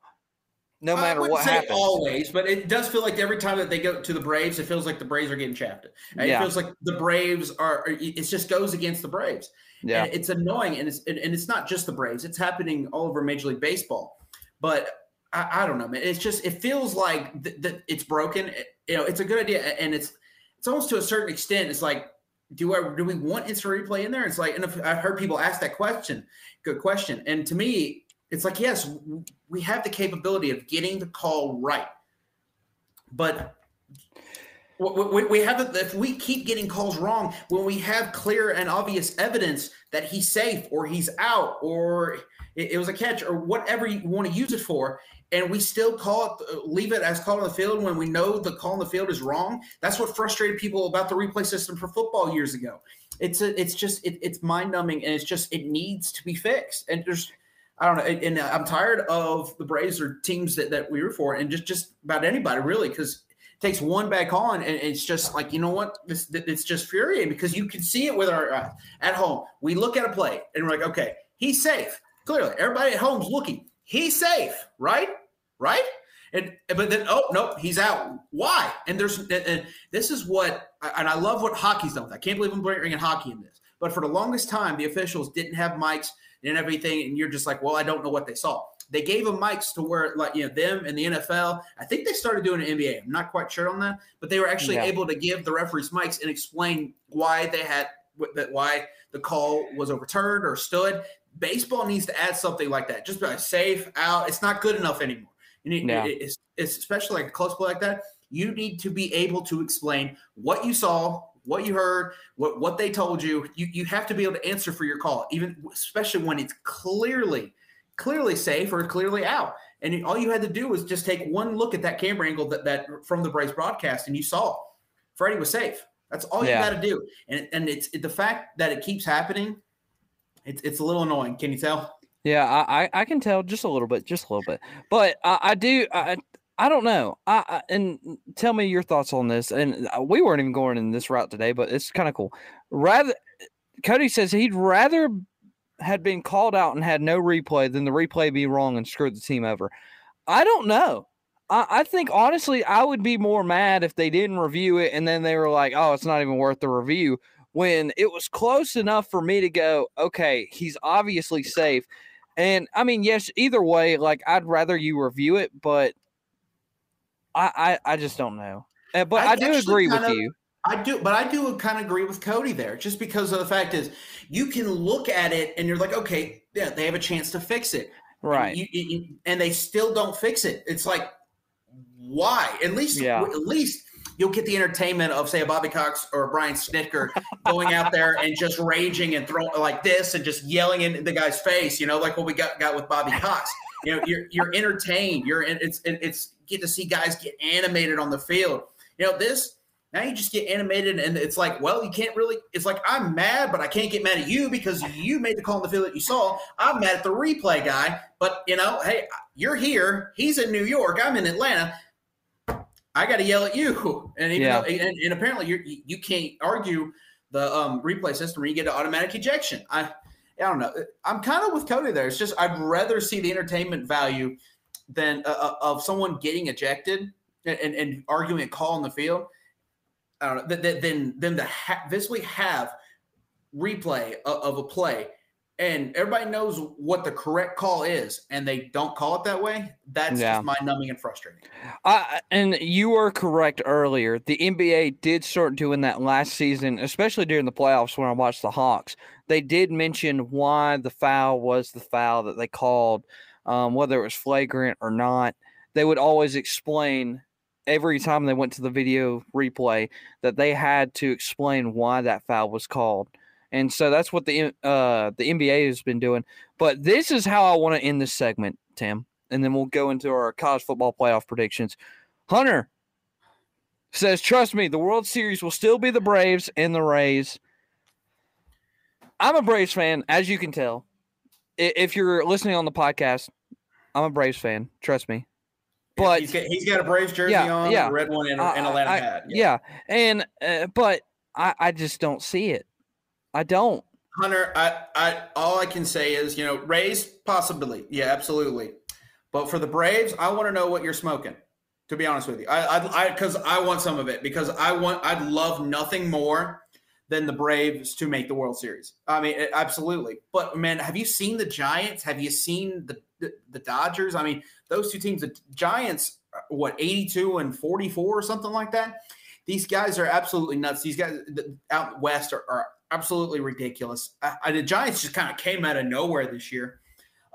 no matter I what say happens. always, but it does feel like every time that they go to the Braves, it feels like the Braves are getting shafted. And Yeah. It feels like the Braves are. It just goes against the Braves. yeah, And it's annoying, and it's and and it's not just the Braves; it's happening all over Major League Baseball. But I, I don't know, man. It's just it feels like th- that it's broken. It- you know, it's a good idea, and it's it's almost to a certain extent. It's like, do I do we want instant replay in there? It's like, and if, I've heard people ask that question. Good question. And to me, it's like, yes, we have the capability of getting the call right, but we, have if we keep getting calls wrong when we have clear and obvious evidence that he's safe or he's out or it, it was a catch or whatever you want to use it for and we still call it leave it as call on the field when we know the call on the field is wrong that's what frustrated people about the replay system for football years ago. It's a, it's just it, it's mind numbing and it's just it needs to be fixed. And there's I don't know, and I'm tired of the Braves or teams that, that we root for, and just just about anybody really, because it takes one bad call and it's just like you know what, this it's just infuriating because you can see it with our uh, at home. We look at a play and we're like, okay, he's safe. Clearly, everybody at home's looking. He's safe, right? Right? And but then oh nope, he's out. Why? And there's and, and this is what and I love what hockey's done. I can't believe I'm bringing hockey in this. But for the longest time, the officials didn't have mics and everything, and you're just like, well, I don't know what they saw. They gave them mics to where, like, you know, them and the NFL. I think they started doing an NBA. I'm not quite sure on that, but they were actually Yeah. able to give the referees mics and explain why they had that why the call was overturned or stood. Baseball needs to add something like that. Just be like safe out. It's not good enough anymore. You need, Yeah. it- it's, it's especially like a close play like that. You need to be able to explain what you saw, what you heard, what what they told you. You you have to be able to answer for your call, even especially when it's clearly clearly safe or clearly out. And all you had to do was just take one look at that camera angle that that from the Braves broadcast, and you saw Freddie was safe. That's all Yeah. you got to do. And and it's the fact that it keeps happening. It's it's a little annoying. Can you tell? Yeah, I, I, I can tell just a little bit, just a little bit. But I, I do I I don't know. I, I and tell me your thoughts on this. And uh, we weren't even going in this route today, but it's kind of cool. Rather, Cody says he'd rather had been called out and had no replay than the replay be wrong and screw the team over. I don't know. I, I think honestly, I would be more mad if they didn't review it and then they were like, "Oh, it's not even worth the review." When it was close enough for me to go, "Okay, he's obviously safe." And I mean, yes, either way, like I'd rather you review it, but I I, I just don't know. Uh, But I I, do agree with kinda- you. I do, but I do kind of agree with Cody there, just because of the fact is you can look at it and you're like, okay, yeah, they have a chance to fix it, Right. You, you- you- and they still don't fix it. It's like, why? At least, Yeah. at least you'll get the entertainment of say a Bobby Cox or a Brian Snitker [LAUGHS] going out there and just raging and throwing like this and just yelling in the guy's face, you know, like what we got got with Bobby Cox. You know, you're you're entertained. You're in, it's it's get to see guys get animated on the field. You know this. Now you just get animated, and it's like, well, you can't really. It's like I'm mad, but I can't get mad at you because you made the call on the field that you saw. I'm mad at the replay guy, but you know, hey, you're here. He's in New York. I'm in Atlanta. I got to yell at you, [LAUGHS] and even Yeah. though, and, and apparently you you can't argue the um, replay system where you get an automatic ejection. I I don't know. I'm kind of with Cody there. It's just I'd rather see the entertainment value than uh, uh, of someone getting ejected and, and, arguing a call on the field. I don't know. Than than- than them to ha- visibly have replay of, of a play, and everybody knows what the correct call is, and they don't call it that way. That's Yeah. just mind numbing and frustrating. I, and you were correct earlier. The NBA did start doing that last season, especially during the playoffs when I watched the Hawks. They did mention why the foul was the foul that they called, um, whether it was flagrant or not. They would always explain every time they went to the video replay that they had to explain why that foul was called. And so that's what the uh, the NBA has been doing. But this is how I want to end this segment, Tim and then we'll go into our college football playoff predictions. Hunter says, "Trust me, the World Series will still be the Braves and the Rays." I'm a Braves fan, as you can tell. If you're listening on the podcast, I'm a Braves fan. Trust me. But he's got, he's got a Braves jersey Yeah, on, yeah. a red one, and, a- I- and a Atlanta I- hat. yeah. and uh, but I, I just don't see it. I don't. Hunter, I, I all I can say is, you know, Rays possibly, yeah, absolutely. But for the Braves, I want to know what you're smoking. To be honest with you, I, I, because I, I want some of it because I want, I'd love nothing more than the Braves to make the World Series. I mean, absolutely. But man, have you seen the Giants? Have you seen the the, the Dodgers? I mean, those two teams, the Giants, what 82 and 44 or something like that. These guys are absolutely nuts. These guys out west are, are absolutely ridiculous. I, the Giants just kind of came out of nowhere this year.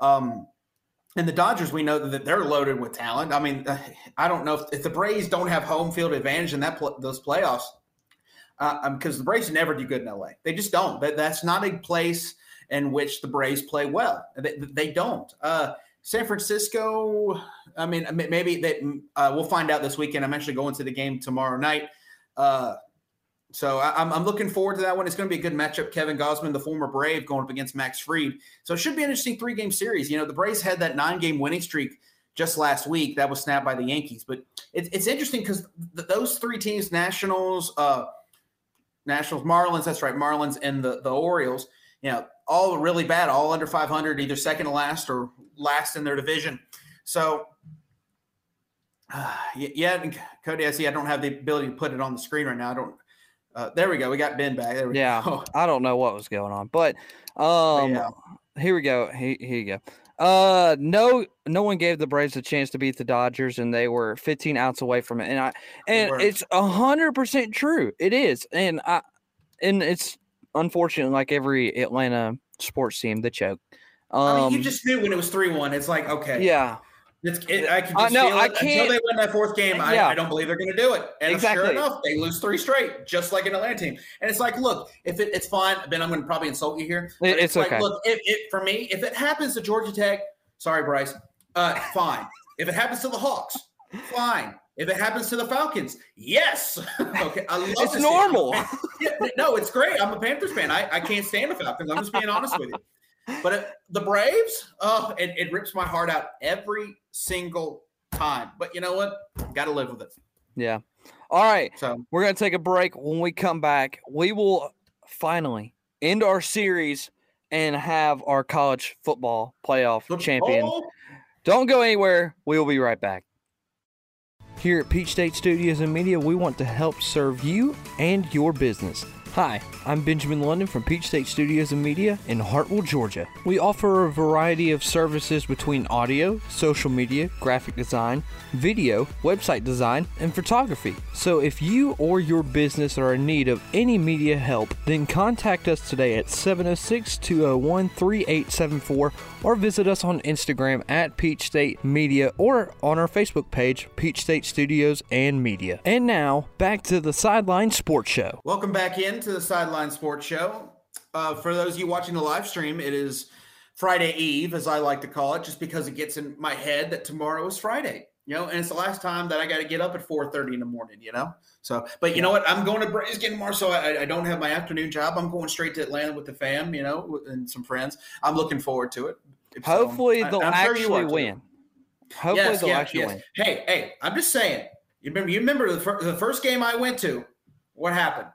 Um, and the Dodgers, we know that they're loaded with talent. I mean, I don't know if, if the Braves don't have home field advantage in that pl- those playoffs, because uh, um, the Braves never do good in LA. They just don't. That, that's not a place in which the Braves play well. They, they don't. Uh, San Francisco, I mean, maybe they, uh, we'll find out this weekend. I'm actually going to the game tomorrow night. Uh, so I, am I'm looking forward to that one. It's going to be a good matchup. Kevin Gausman, the former Brave, going up against Max Fried. So it should be an interesting three game series. You know, the Braves had that nine game winning streak just last week that was snapped by the Yankees. But it, it's interesting because th- those three teams, Nationals, uh, Nationals, Marlins, that's right, Marlins, and the, the Orioles, you know, all really bad, all under 500, either second to last or last in their division. So [SIGHS] uh, yeah, Cody, I see I don't have the ability to put it on the screen right now. I don't uh, there we go. We got Ben back. There we yeah, go. I don't know what was going on, but um, yeah. here we go. Here, here you go. Uh, no, no one gave the Braves a chance to beat the Dodgers, and they were 15 outs away from it. And I, and it's a hundred percent true. It is, and I, and it's unfortunate, like every Atlanta sports team, the choke. Um, I mean, you um, just knew when it was three one. It's like okay, yeah, it, I can just uh, no. I can't, until they win that fourth game. I, yeah. I don't believe they're going to do it. And exactly. sure enough, they lose three straight, just like an Atlanta team. And it's like, look, if it, it's fine, Ben, I'm going to probably insult you here. it's, it's like, okay. look, if, if, for me, if it happens to Georgia Tech, sorry, Bryce, uh, fine. if it happens to the Hawks, fine. If it happens to the Falcons, yes. [LAUGHS] okay, I love it's normal. [LAUGHS] yeah, no, it's great. I'm a Panthers fan. I, I can't stand the Falcons. I'm just being honest with you. But it, the Braves, oh, it, it rips my heart out every single time. But you know what? Got to live with it. Yeah. All right. So we're going to take a break. When we come back, we will finally end our series and have our college football playoff football. champion. Don't go anywhere. We will be right back. Here at Peach State Studios and Media, we want to help serve you and your business. Hi, I'm Benjamin London from Peach State Studios and Media in Hartwell, Georgia. We offer a variety of services between audio, social media, graphic design, video, website design, and photography. So if you or your business are in need of any media help, then contact us today at 706 201 3874 or visit us on Instagram at Peach State Media or on our Facebook page, Peach State Studios and Media. And now, back to the Sideline Sports Show. Welcome back into the Sideline Sports Show. Uh, for those of you watching the live stream, it is Friday Eve, as I like to call it, just because it gets in my head that tomorrow is Friday. You know, and it's the last time that I got to get up at 4:30 in the morning. You know, so but you know what? I'm going to Braves game tomorrow, so I, I, don't have my afternoon job. I'm going straight to Atlanta with the fam. You know, and some friends. I'm looking forward to it. Um, Hopefully, so they'll actually sure win. Hopefully, yes, they'll yeah, actually yes. win. Hey, hey, I'm just saying. You remember? You remember the, fir- the first game I went to? What happened?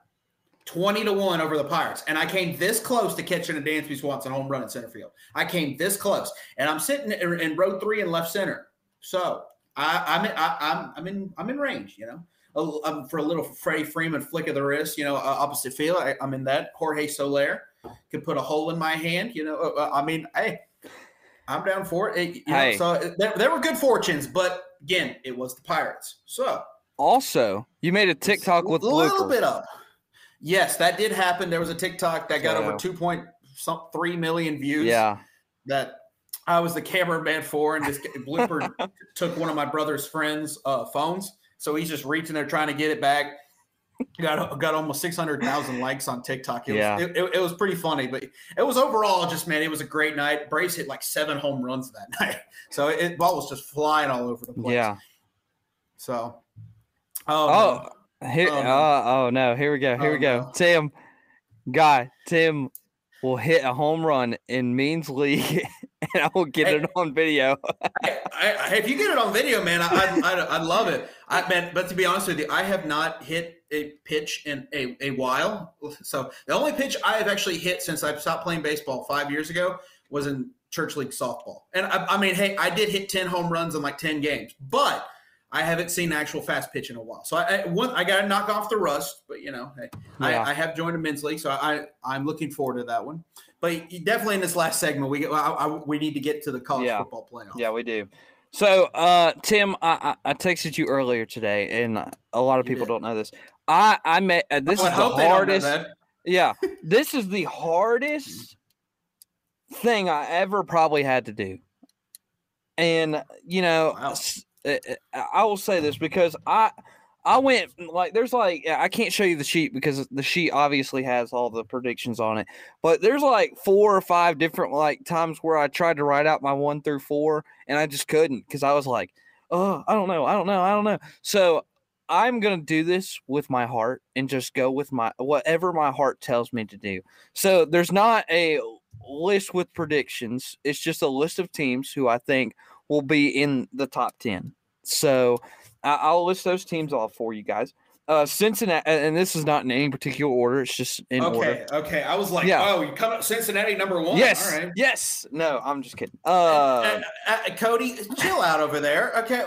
20 to 1 over the Pirates. And I came this close to catching a Dansby Swanson home run in center field. I came this close. And I'm sitting in, in row three in left center. So I, am in, I, am I'm in I'm in range, you know. I'm for a little Freddie Freeman flick of the wrist, you know, uh, opposite field. I, am in that. Jorge Soler could put a hole in my hand, you know. Uh, uh I mean, hey, I'm down for it. You know. So there, there were good fortunes, but again, it was the Pirates. So also, you made a TikTok with a little bit up. Yes, that did happen. There was a TikTok that got over two point three million views. Yeah, that I was the cameraman for, and this blooper [LAUGHS] took one of my brother's friends' uh, phones, so he's just reaching there trying to get it back. Got got almost six hundred thousand likes on TikTok. It yeah, was, it, it, it, was pretty funny, but it was overall just man, it was a great night. Braves hit like seven home runs that [LAUGHS] night, so it ball was just flying all over the place. Yeah. So, oh, oh here, oh, no. Uh, oh no, here we go. Here oh, we go. No. Tim, guy, Tim will hit a home run in Means League, [LAUGHS] [LAUGHS] and I will get hey, it on video. [LAUGHS] I, I, if you get it on video, man, I, I, I, love it. I man, but to be honest with you, I have not hit a pitch in a, a while. So the only pitch I have actually hit since I stopped playing baseball five years ago was in church league softball. And I, I mean, hey, I did hit ten home runs in like ten games, but I haven't seen actual fast pitch in a while. So I, I one I got to knock off the rust, but you know, hey, Yeah. I, I have joined a men's league, so I I'm looking forward to that one. But definitely in this last segment, we get I, I, we need to get to the college Yeah. football playoff. Yeah, we do. So, uh, Tim, I, I texted you earlier today, and a lot of You people did. don't know this. I I met uh, this I is the hope they don't know hardest. Yeah, [LAUGHS] this is the hardest thing I ever probably had to do. And you know, Wow. uh, uh, I will say this because I I went like there's like I can't show you the sheet because the sheet obviously has all the predictions on it. But there's like four or five different like times where I tried to write out my one through four and I just couldn't because I was like, oh, I don't know, I don't know, I don't know. So I'm gonna do this with my heart and just go with my whatever my heart tells me to do. So there's not a list with predictions. It's just a list of teams who I think will be in the top ten. So I- I'll list those teams off for you guys. Uh, Cincinnati, and this is not in any particular order. It's just in order. Okay, okay. I was like, Yeah. oh, you come up Cincinnati number one. Yes, All right. yes. No, I'm just kidding. Uh, Uh, uh, Cody, chill out over there. Okay,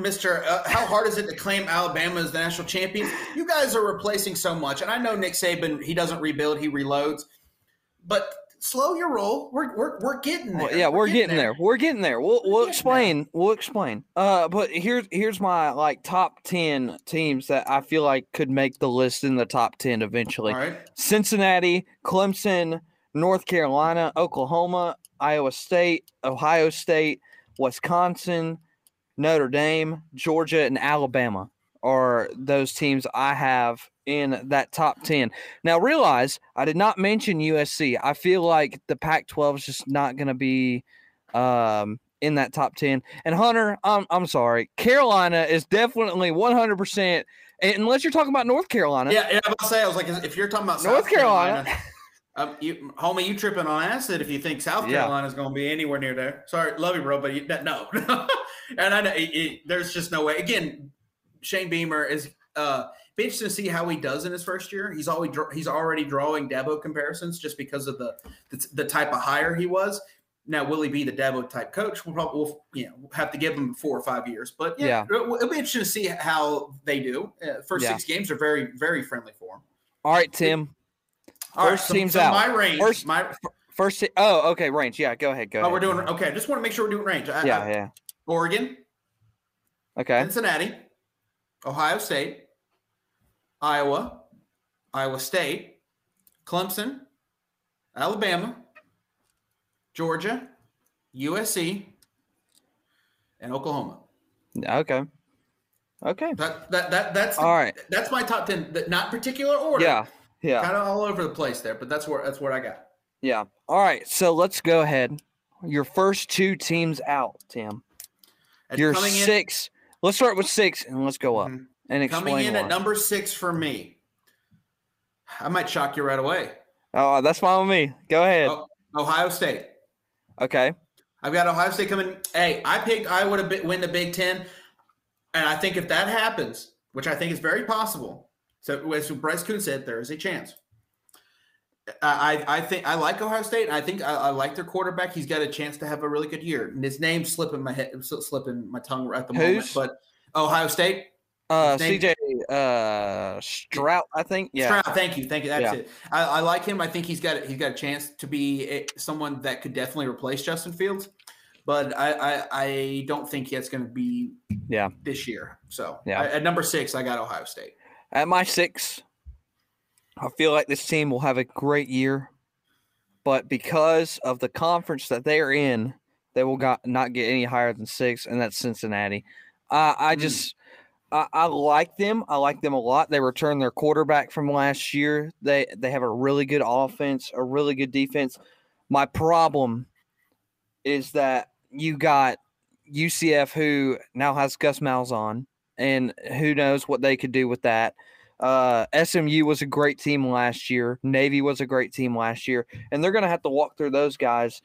Mister, uh, how hard is it to claim Alabama as the national champion? You guys are replacing so much, and I know Nick Saban. He doesn't rebuild; he reloads. But slow your roll. We're we're, we're getting there. Well, yeah, we're, getting, there. We're getting there. We'll We're we'll getting there. explain. We'll explain. Uh, but here's here's my like top ten teams that I feel like could make the list in the top ten eventually. All right. Cincinnati, Clemson, North Carolina, Oklahoma, Iowa State, Ohio State, Wisconsin, Notre Dame, Georgia, and Alabama are those teams I have in that top 10. Now, realize I did not mention USC. I feel like the Pac 12 is just not going to be um, in that top 10. And Hunter, I'm, I'm sorry. Carolina is definitely 100%, unless you're talking about North Carolina. Yeah, yeah. I was about to say, I was like, if you're talking about North South Carolina. [LAUGHS] um, you, homie, you tripping on acid if you think South Yeah. Carolina is going to be anywhere near there. Sorry, love you, bro, but you, that, no, [LAUGHS] and I know it, it- there's just no way. Again, Shane Beamer is uh, be interesting to see how he does in his first year. He's always he's already drawing Dabo comparisons just because of the, the the type of hire he was. Now, will he be the Dabo type coach? We'll probably we'll, you know have to give him four or five years, but yeah, Yeah. It'll, it'll be interesting to see how they do. Uh, first Yeah. six games are very very friendly for him. All right, Tim. All First so- team's so out. My range. First- my First, oh, okay, range. Yeah, go ahead. Go oh, ahead. we're doing okay. I just want to make sure we're doing range. I- Yeah, I- yeah. Oregon, Okay. Cincinnati, Ohio State, Iowa, Iowa State, Clemson, Alabama, Georgia, USC, and Oklahoma. Okay. Okay. That that, that that's All right. that's my top ten. That not particular order. Yeah. Yeah. kind of all over the place there, but that's where that's what I got. Yeah. All right. So let's go ahead. Your first two teams out, Tim. Your six. Let's start with six and let's go up Mhm. and explain coming in why. at number six for me. I might shock you right away. oh, that's fine with me. Go ahead. Oh. Ohio State. Okay. I've got Ohio State coming. Hey, I picked Iowa to win the Big Ten, and I think if that happens, which I think is very possible, so as Bryce Koon said, there is a chance. I I think I like Ohio State. I think I, I like their quarterback. He's got a chance to have a really good year. And his name's slipping my head, slipping my tongue at the moment. But Ohio State. Uh, CJ uh, Strout, I think. Yeah. Stroud, thank you, thank you. That's Yeah. it. I, I like him. I think he's got he's got a chance to be a, someone that could definitely replace Justin Fields, but I I, I don't think that's going to be Yeah. this year. So Yeah. I- at number six, I got Ohio State. At my six, I feel like this team will have a great year, but because of the conference that they're in, they will got, not get any higher than six, and that's Cincinnati. I I Mm. just I, I like them. I like them a lot. They returned their quarterback from last year. They they have a really good offense, a really good defense. My problem is that you got UCF who now has Gus Malzahn, and who knows what they could do with that. Uh, SMU was a great team last year. Navy was a great team last year, and they're going to have to walk through those guys.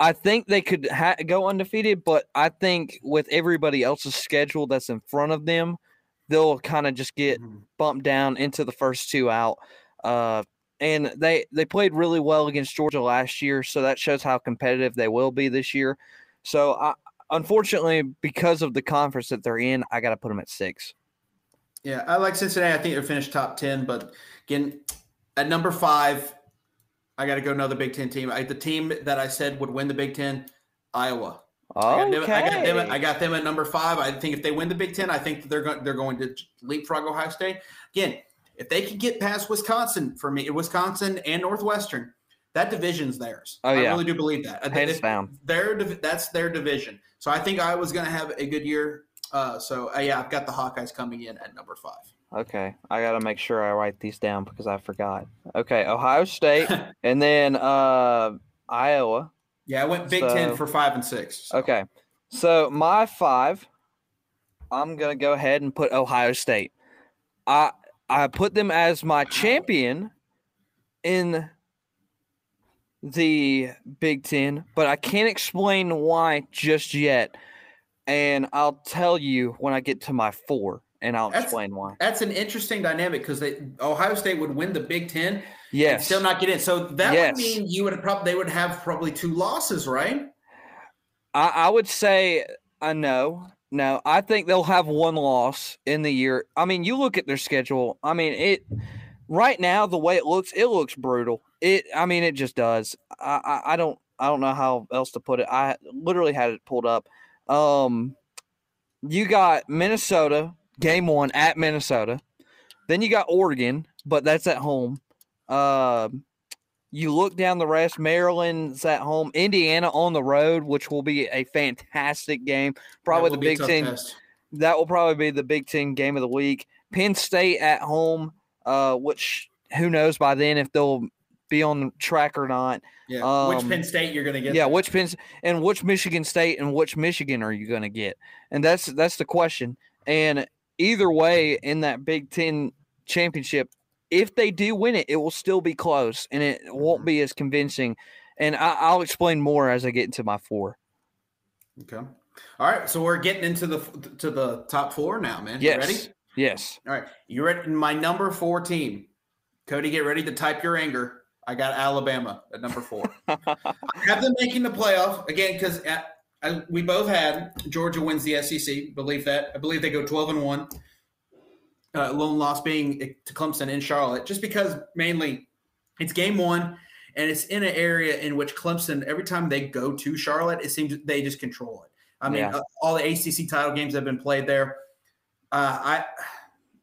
I think they could ha- go undefeated, but I think with everybody else's schedule that's in front of them, they'll kind of just get Mhm. bumped down into the first two out. Uh, and they they played really well against Georgia last year, so that shows how competitive they will be this year. So, I, unfortunately, because of the conference that they're in, I got to put them at six. Yeah, I like Cincinnati. I think they'll finish top ten, but again, at number five, I got to go another Big Ten team. I, the team that I said would win the Big Ten, Iowa. Okay. I got, them, I, got them, I got them at number five. I think if they win the Big Ten, I think they're going they're going to leapfrog Ohio State again. If they can get past Wisconsin for me, Wisconsin and Northwestern, that division's theirs. Oh, yeah. I really do believe that. Hands down. Their that's their division. So I think Iowa's going to have a good year. Uh, so uh, yeah, I've got the Hawkeyes coming in at number five. Okay, I got to make sure I write these down because I forgot. Okay, Ohio State, [LAUGHS] and then uh, Iowa. Yeah, I went Big So- Ten for five and six. So. Okay, so my five, I'm gonna go ahead and put Ohio State. I I put them as my champion in the Big Ten, but I can't explain why just yet. And I'll tell you when I get to my four, and I'll That's- explain why. That's an interesting dynamic because Ohio State would win the Big Ten Yes. still not get in. So that Yes. would mean you would probably they would have probably two losses, right? I, I would say uh, I know. No, I think they'll have one loss in the year. I mean, you look at their schedule. I mean, it right now the way it looks, it looks brutal. It. I mean, it just does. I. I, I don't. I don't know how else to put it. I literally had it pulled up. Um, you got Minnesota game one at Minnesota. Then you got Oregon, but that's at home. Um, you look down the rest. Maryland's at home. Indiana on the road, which will be a fantastic game. Probably the will be a Big Ten. test. That will probably be the Big Ten game of the week. Penn State at home, uh, which who knows by then if they'll be on track or not. Yeah. which Um, Penn State you're going to get? Yeah, which Penn and which Michigan State and which Michigan are you going to get? And that's that's the question. And either way, in that Big Ten championship, if they do win it, it will still be close and it won't Mhm. be as convincing. And I, I'll explain more as I get into my four. Okay. All right. So we're getting into the to the top four now, man. You Yes. ready? Yes. All right. You ready? My number four team. Cody, get ready to type your anger. I got Alabama at number four. [LAUGHS] I have them making the playoff again because we both had Georgia wins the SEC. Believe that. I believe they go twelve and one. Uh, lone loss being to Clemson in Charlotte, just because mainly it's game one, and it's in an area in which Clemson every time they go to Charlotte, it seems they just control it. I mean, Yeah. uh, all the ACC title games have been played there. Uh, I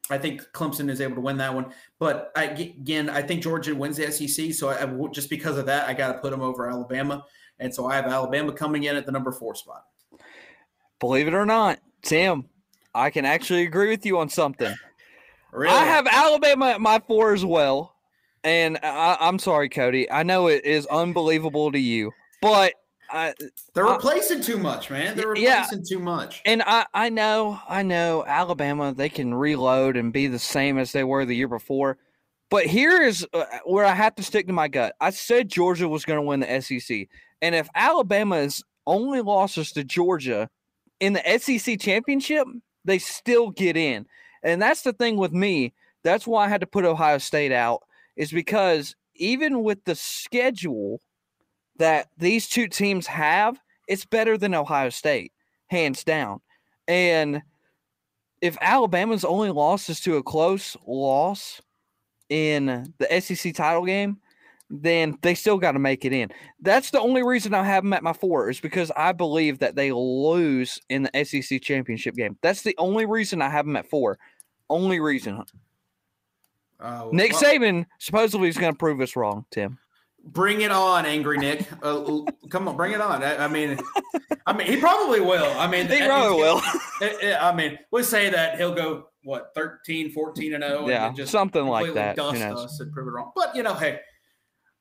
I think Clemson is able to win that one, but I, again, I think Georgia wins the SEC. So I, just because of that, I got to put them over Alabama, and so I have Alabama coming in at the number four spot. Believe it or not, Tim, I can actually agree with you on something. Really? I have Alabama at my four as well. And I, I'm sorry, Cody. I know it is unbelievable to you, but I, They're I- replacing too much, man. They're Yeah. replacing too much. And I, I know, I know Alabama, they can reload and be the same as they were the year before. But here is uh, where I have to stick to my gut. I said Georgia was going to win the SEC. And if Alabama's only losses to Georgia in the SEC championship, they still get in. And that's the thing with me. That's why I had to put Ohio State out, is because even with the schedule that these two teams have, it's better than Ohio State hands down. And if Alabama's only loss is to a close loss in the SEC title game, then they still got to make it in. That's the only reason I have them at my four is because I believe that they lose in the SEC championship game. That's the only reason I have them at four. Only reason. Uh, Nick well, Saban supposedly is going to prove us wrong, Tim. Bring it on, angry Nick. Uh, come on, bring it on. I, I mean, I mean, he probably will. I mean, He probably will. Eh, eh, I mean, we say that he'll go what 13, 14 and 0 Yeah, and just something like that. Dust us and prove it wrong. But you know, hey,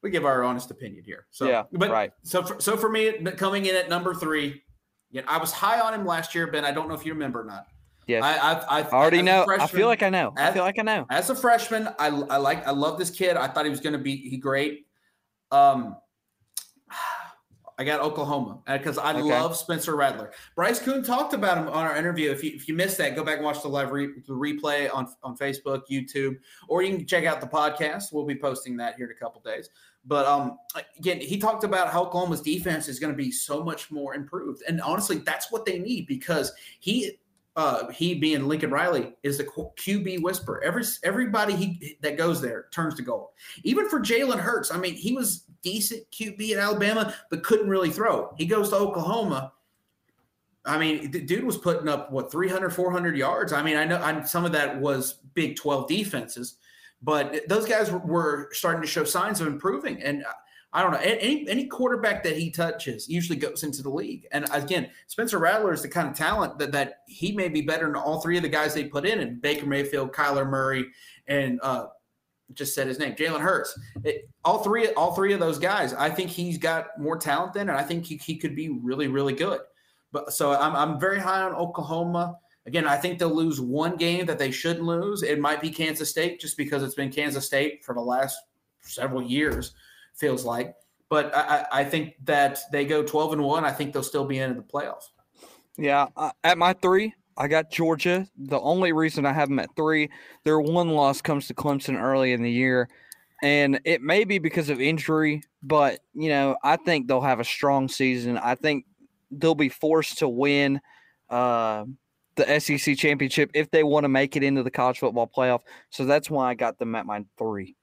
we give our honest opinion here. So Yeah, but right. So for, so for me, coming in at number three, yeah, I was high on him last year, Ben. I don't know if you remember or not. Yes. I I, I, I already as know. I feel like I know. I feel like I know. as a freshman, I I like I love this kid. I thought he was going to be he great. Um, [SIGHS] I got Oklahoma because I Okay. love Spencer Rattler. Bryce Koon talked about him on our interview. If you, if you missed that, go back and watch the live re- the replay on, on Facebook, YouTube, or you can check out the podcast. We'll be posting that here in a couple days. But um, again, he talked about how Oklahoma's defense is going to be so much more improved, and honestly, that's what they need because he, uh, he being Lincoln Riley is the QB whisperer. Every everybody he that goes there turns to gold. Even for Jalen Hurts, I mean, he was decent QB at Alabama, but couldn't really throw. He goes to Oklahoma. I mean, the dude was putting up what 300, 400 yards. I mean, I know I, some of that was Big 12 defenses, but those guys were, were starting to show signs of improving. And I don't know, any any quarterback that he touches usually goes into the league. And again, Spencer Rattler is the kind of talent that that he may be better than all three of the guys they put in, and Baker Mayfield, Kyler Murray, and uh, just said his name, Jalen Hurts. It, all three, all three of those guys, I think he's got more talent than, and I think he, he could be really, really good. But so I'm, I'm very high on Oklahoma. Again, I think they'll lose one game that they shouldn't lose. It might be Kansas State, just because it's been Kansas State for the last several years, feels like. But I, I think that they go 12 and one. I think they'll still be in the playoffs. Yeah, at my three, I got Georgia. The only reason I have them at three, their one loss comes to Clemson early in the year, and it may be because of injury, but you know I think they'll have a strong season. I think they'll be forced to win uh, the SEC championship if they want to make it into the college football playoff. So that's why I got them at my three.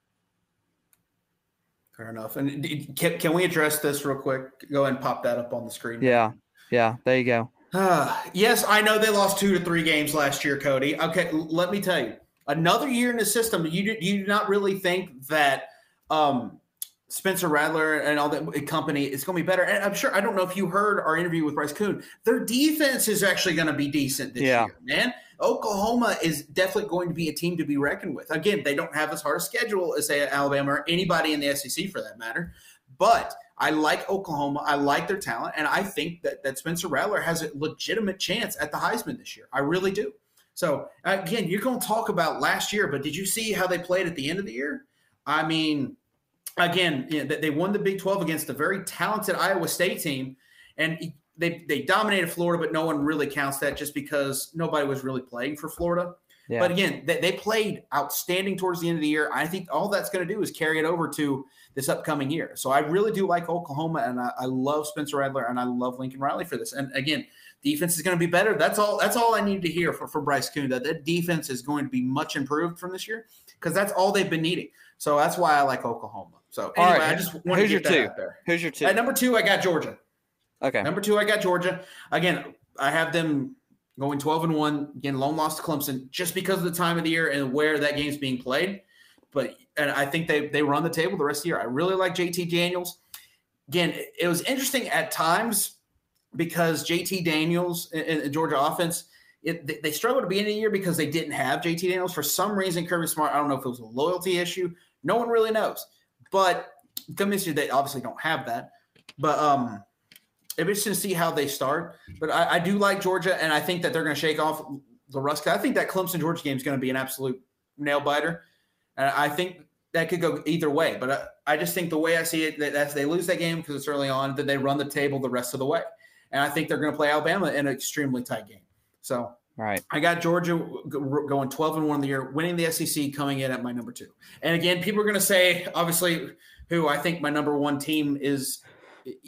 Fair enough. And can, can we address this real quick? Go ahead and pop that up on the screen. Yeah, yeah, there you go. [SIGHS] yes, I know they lost two to three games last year, Cody. Okay, let me tell you, another year in the system. You do, you do not really think that um, Spencer Rattler and all that company is going to be better. And I'm sure I don't know if you heard our interview with Bryce Koon. Their defense is actually going to be decent this Yeah. year, man. Oklahoma is definitely going to be a team to be reckoned with. Again, they don't have as hard a schedule as say Alabama or anybody in the SEC for that matter. But I like Oklahoma. I like their talent, and I think that that Spencer Rattler has a legitimate chance at the Heisman this year. I really do. So again, you're going to talk about last year, but did you see how they played at the end of the year? I mean, again, you know, they- they won the Big 12 against a very talented Iowa State team, and they they dominated Florida, but no one really counts that just because nobody was really playing for Florida. Yeah. But again, they, they played outstanding towards the end of the year. I think all that's going to do is carry it over to this upcoming year. So I really do like Oklahoma, and I, I love Spencer Rattler, and I love Lincoln Riley for this. And again, defense is going to be better. That's all. That's all I need to hear for, for Bryce Koon. That that defense is going to be much improved from this year because that's all they've been needing. So that's why I like Oklahoma. So All anyway, right. I just want Who's to your get that two? out there. Who's your two? At number two, I got Georgia. Okay. Number two, I got Georgia. Again, I have them going 12 and 1. Again, lone loss to Clemson just because of the time of the year and where that game's being played. But and I think they they run the table the rest of the year. I really like JT Daniels. Again, it, was interesting at times because JT Daniels the Georgia offense, it, they- struggled to be in the year because they didn't have JT Daniels. For some reason, Kirby Smart, I don't know if it was a loyalty issue. No one really knows. But come this they obviously don't have that. But um, it'll be interesting to see how they start. But I, I do like Georgia, and I think that they're going to shake off the rust. I think that Clemson Georgia game is going to be an absolute nail biter, and I think that could go either way. But I, I just think the way I see it, that that's, they lose that game because it's early on, then they run the table the rest of the way, and I think they're going to play Alabama in an extremely tight game. So Right. I got Georgia going 12 and 1 in the year, winning the SEC, coming in at my number two. And again, people are going to say, obviously, who I think my number one team is,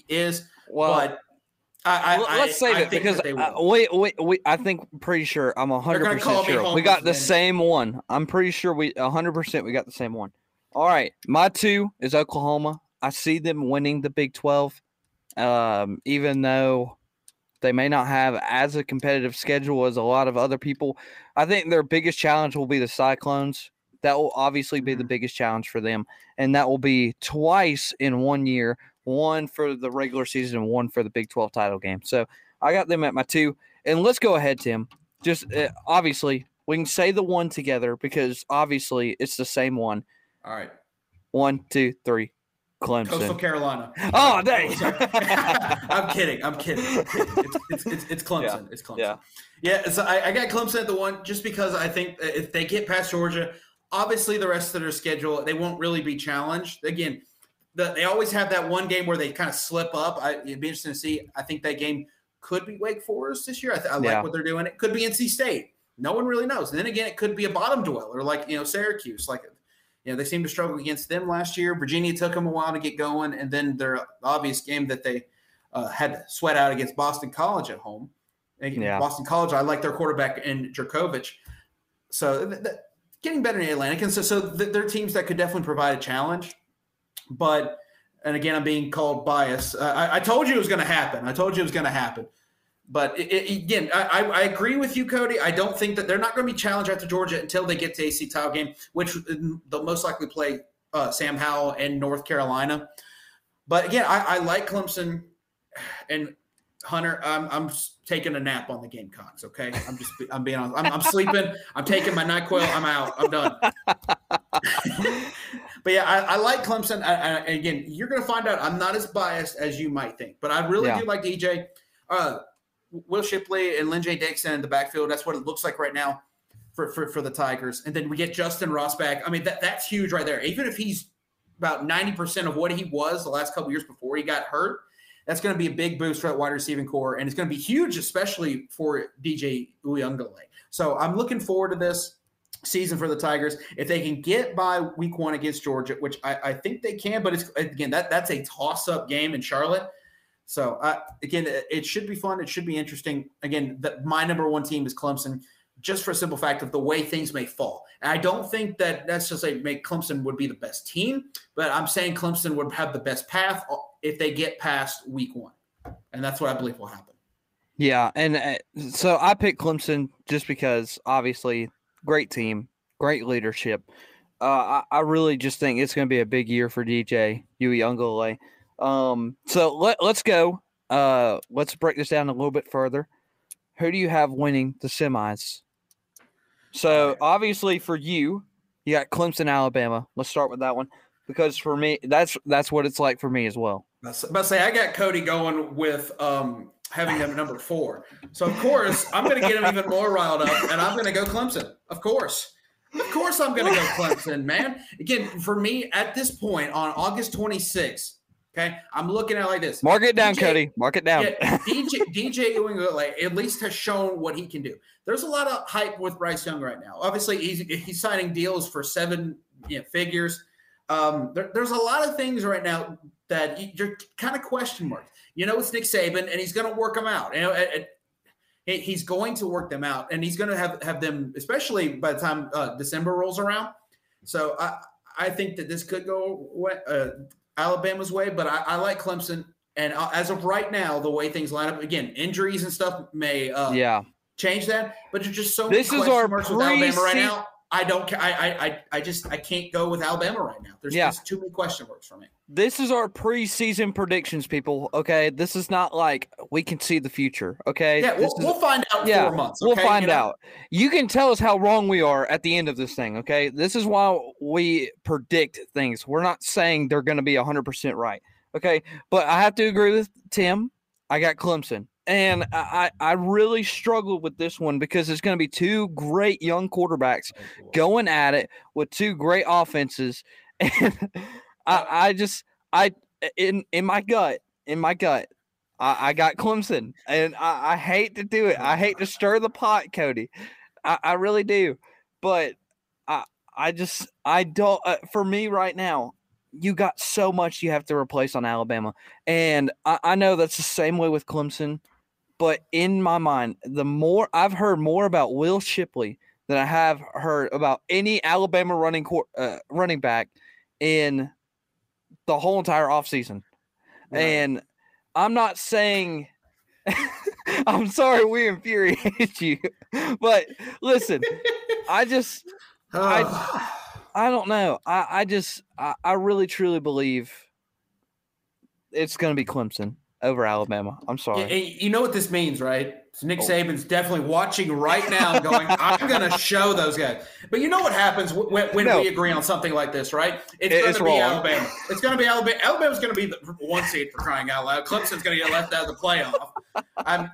is, Well, but I, I, let's save I it because we, we, we, I think pretty sure I'm 100% sure we got the then. same one. I'm pretty sure we hundred percent we got the same one. All right, my two is Oklahoma. I see them winning the Big Twelve, um, even though they may not have as a competitive schedule as a lot of other people. I think their biggest challenge will be the Cyclones. That will obviously be the Mhm. biggest challenge for them, and that will be twice in one year. One for the regular season and one for the Big 12 title game. So I got them at my two. And let's go ahead, Tim. Just uh, obviously, we can say the one together because obviously it's the same one. All right. One, two, three. Clemson. Coastal Carolina. Oh, dang. [LAUGHS] sorry. [LAUGHS] I'm kidding. I'm kidding. I'm kidding. It's, it's, it's, it's [LAUGHS] Clemson. It's Clemson. Yeah. Yeah, so I, I got Clemson at the one just because I think if they get past Georgia, obviously the rest of their schedule they won't really be challenged. Again, the, they always have that one game where they kind of slip up. I, it'd be interesting to see. I think that game could be Wake Forest this year. I, th- I Yeah. like what they're doing. It could be NC State. No one really knows. And then again, it could be a bottom dweller like you know Syracuse. Like you know they seemed to struggle against them last year. Virginia took them a while to get going, and then their obvious game that they uh, had to sweat out against Boston College at home. Yeah. Boston College, I like their quarterback in Jurkovec. So th- th- getting better in Atlantic, and so so th- they're teams that could definitely provide a challenge. But and again, I'm being called bias. Uh, I, I told you it was going to happen. I told you it was going to happen. But it, it- again, I, I, agree with you, Cody. I don't think that they're not going to be challenged after Georgia until they get to ACC title game, which they'll most likely play uh, Sam Howell and North Carolina. But again, I, I like Clemson and Hunter. I'm, I'm taking a nap on the Gamecocks. Okay, I'm just I'm being honest. I'm, I'm sleeping. I'm taking my Nyquil. I'm out. I'm done. [LAUGHS] but yeah, I, I like Clemson. I, I, again, you're going to find out I'm not as biased as you might think, but I really Yeah. do like DJ. Uh, Will Shipley and Lyn-J Dixon in the backfield. That's what it looks like right now for, for, for the Tigers. And then we get Justin Ross back. I mean, that, that's huge right there. Even if he's about 90% of what he was the last couple years before he got hurt, that's going to be a big boost for that wide receiving corps. And it's going to be huge, especially for DJ Uiagalelei. So I'm looking forward to this season for the Tigers. If they can get by week one against Georgia, which I, I think they can, but it's again, that that's a toss up game in Charlotte. So uh, again, it, should be fun. It should be interesting. Again, the, my number one team is Clemson, just for a simple fact of the way things may fall. And I don't think that that's just like make Clemson would be the best team, but I'm saying Clemson would have the best path if they get past week one, and that's what I believe will happen. Yeah, and uh, so I picked Clemson just because obviously great team, great leadership. Uh, I, I really just think it's going to be a big year for DJ Uiagalelei. Um, so let let's go. Uh, let's break this down a little bit further. Who do you have winning the semis? So obviously for you, you got Clemson, Alabama. Let's start with that one because for me, that's that's what it's like for me as well. But say I got Cody going with um, having them number four. So of course I'm going to get him even more riled up, and I'm going to go Clemson. Of course, of course I'm going to go [LAUGHS] Clemson, man. Again, for me at this point on August 26th, okay, I'm looking at it like this. Mark it down, DJ Cody. Mark it down. Yeah, [LAUGHS] DJ DJ Uiagalelei at least has shown what he can do. There's a lot of hype with Bryce Young right now. Obviously, he's he's signing deals for seven you know, figures. Um, there- there's a lot of things right now that you- you're kind of question marks. You know, it's Nick Saban, and he's going to work them out. You know, he's going to work them out, and he's going to have have them, especially by the time uh, December rolls around. So I I think that this could go wa- uh, Alabama's way, but I, I like Clemson. And uh, as of right now, the way things line up, again, injuries and stuff may uh, yeah. change that. But there's just so This many is our Alabama right now. I don't. I, I. I. Just. I can't go with Alabama right now. There's Yeah. just too many question marks for me. This is our preseason predictions, people. Okay, this is not like we can see the future. Okay, Yeah, we'll, is- we'll find out in yeah, four months. we'll find You know? out. You can tell us how wrong we are at the end of this thing. Okay, this is why we predict things. We're not saying they're going to be hundred percent right. Okay, but I have to agree with Tim. I got Clemson, and I I really struggled with this one because it's going to be two great young quarterbacks going at it with two great offenses, [LAUGHS] and I I just I in in my gut in my gut I, I got Clemson, and I, I hate to do it. I hate to [LAUGHS] stir the pot, Cody. I, I really do, but I I just I don't. Uh, for me right now, you got so much you have to replace on Alabama, and I, I know that's the same way with Clemson. But in my mind, the more I've heard more about Will Shipley than I have heard about any Alabama running court, uh, running back in the whole entire offseason. Right. And I'm not saying [LAUGHS] I'm sorry we infuriated [LAUGHS] you, but listen, I just I- [SIGHS] I don't know. I, I just I, I really truly believe it's gonna be Clemson over Alabama. I'm sorry. you know what this means, right? So Nick oh. Saban's definitely watching right now, going, "I'm going [LAUGHS] to show those guys." But you know what happens when, when No. we agree on something like this, right? It's It- going to be wrong. Alabama. It's going to be Alabama. Alabama's going to be the one seed for crying out loud. Clemson's going to get left out of the playoff. I'm,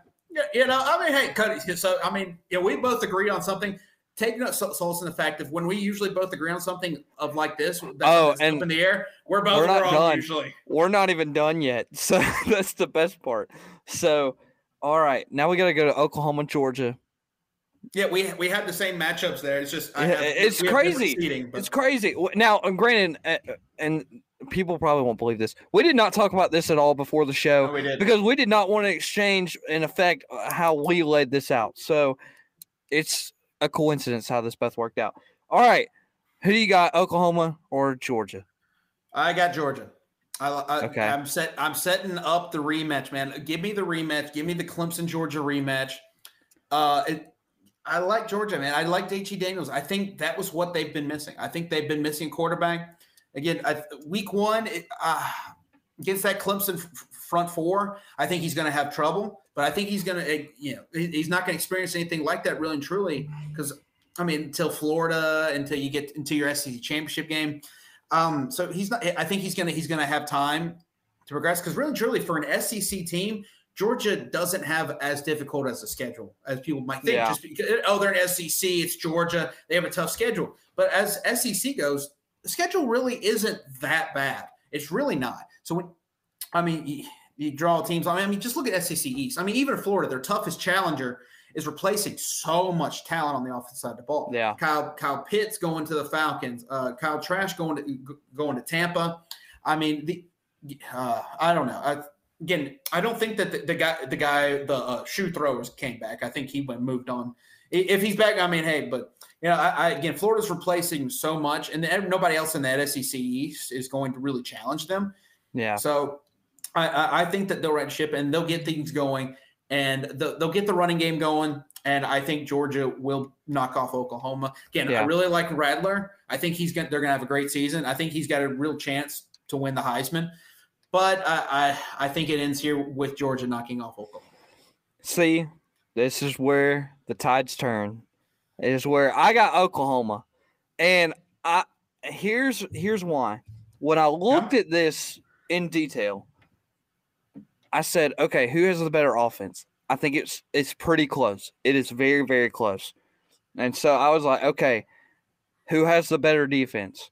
you know, I mean, hey, Cody. So I mean, yeah, we both agreed on something. Take no solace in the fact that when we usually both agree on something of like this, that's Oh, and up in the air, we're both we're not wrong done. usually. We're not even done yet. [LAUGHS] So that's the best part. So, all right, now we got to go to Oklahoma, Georgia. Yeah, we we had the same matchups there. It's just I have, it's we have different crazy. seeding, but- It's crazy. Now, granted, uh, uh, and people probably won't believe this. We did not talk about this at all before the show. No, we did. because we did not want to exchange in effect uh, how we laid this out. So it's a coincidence how this both worked out. All right, who do you got, Oklahoma or Georgia? I got Georgia. I, I, Okay. I'm set. I'm setting up the rematch, man. Give me the rematch. Give me the Clemson Georgia rematch. Uh, it, I like Georgia, man. I like JT Daniels. I think that was what they've been missing. I think they've been missing quarterback. Again, I, week one it, uh, against that Clemson front four, I think he's going to have trouble. But I think he's going to, you know, he's not going to experience anything like that really and truly because I mean, until Florida, until you get into your SEC championship game. Um, so he's not. I think he's gonna he's gonna have time to progress because really, and truly, for an SEC team, Georgia doesn't have as difficult as a schedule as people might think. Yeah. Just because oh, they're an SEC, it's Georgia, they have a tough schedule. But as SEC goes, the schedule really isn't that bad. It's really not. So when I mean, you, draw teams. I mean, I mean, just look at SEC East. I mean, even Florida, their toughest challenger is replacing so much talent on the offensive side of the ball. Yeah. Kyle Kyle Pitts going to the Falcons. Uh, Kyle Trask going to going to Tampa. I mean, the uh, I don't know. I, again, I don't think that the, the guy the guy the uh, shoe throwers came back. I think he went moved on. If he's back, I mean, hey, but you know, I, I again, Florida's replacing so much, and nobody else in that SEC East is going to really challenge them. Yeah, So I, I, think that they'll right ship and they'll get things going and the, they'll get the running game going. And I think Georgia will knock off Oklahoma. Again, Yeah. I really like Rattler. I think he's going to they're gonna have a great season. I think he's got a real chance to win the Heisman. But I, I I think it ends here with Georgia knocking off Oklahoma. see, this is where the tides turn. It is where I got Oklahoma, and I here's here's why. When I looked at this in detail, I said, okay, who has the better offense? I think it's it's pretty close. It is very very close, and so I was like, okay, who has the better defense?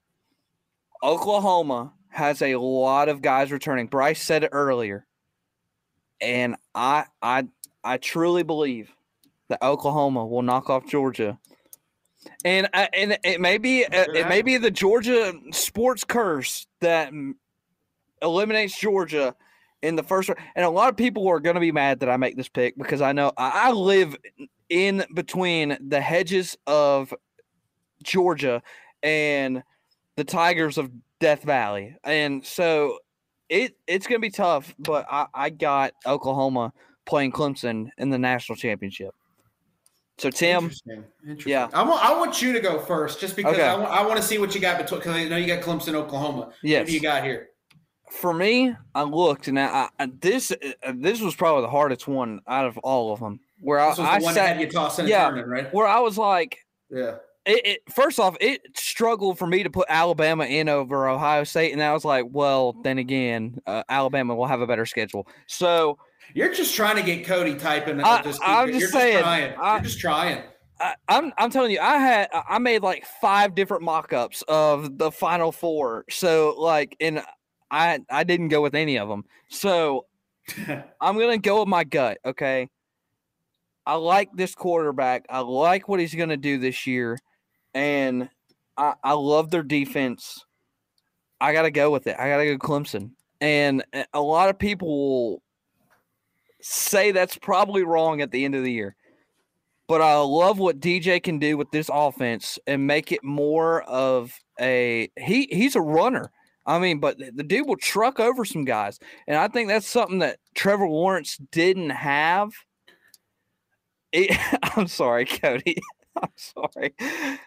Oklahoma has a lot of guys returning. Bryce said it earlier, and I I I truly believe that Oklahoma will knock off Georgia. And I- and it may be uh, it may be the Georgia sports curse that eliminates Georgia in the first round. And a lot of people are going to be mad that I make this pick because I know I I live in between the hedges of Georgia and the Tigers of Death Valley, and so it it's going to be tough. But I, I got Oklahoma playing Clemson in the national championship. So Tim, Interesting. Interesting. yeah. I want I want you to go first, just because Okay. I want to see what you got between because I know you got Clemson, Oklahoma. What yes, do you got here? For me, I looked and I, I this uh, this was probably the hardest one out of all of them. Where I, was the I one sat, had you tossing and yeah. turning, right? where I was like, Yeah. it, it first off, it struggled for me to put Alabama in over Ohio State, and I was like, well, then again, uh, Alabama will have a better schedule. So You're just trying to get Cody typing. I- just, I'm you're just saying, trying. I- you're just trying. I, I'm I'm telling you, I had I made like five different mock-ups of the final four. So like, and I I didn't go with any of them. So [LAUGHS] I'm gonna go with my gut. Okay. I like this quarterback. I like what he's gonna do this year, and I I love their defense. I gotta go with it. I gotta go Clemson, and a- lot of people will say that's probably wrong at the end of the year. But I love what DJ can do with this offense and make it more of a he he's a runner. I mean, but the dude will truck over some guys. And I think that's something that Trevor Lawrence didn't have. It- [LAUGHS] I'm sorry, Cody. [LAUGHS] I'm sorry.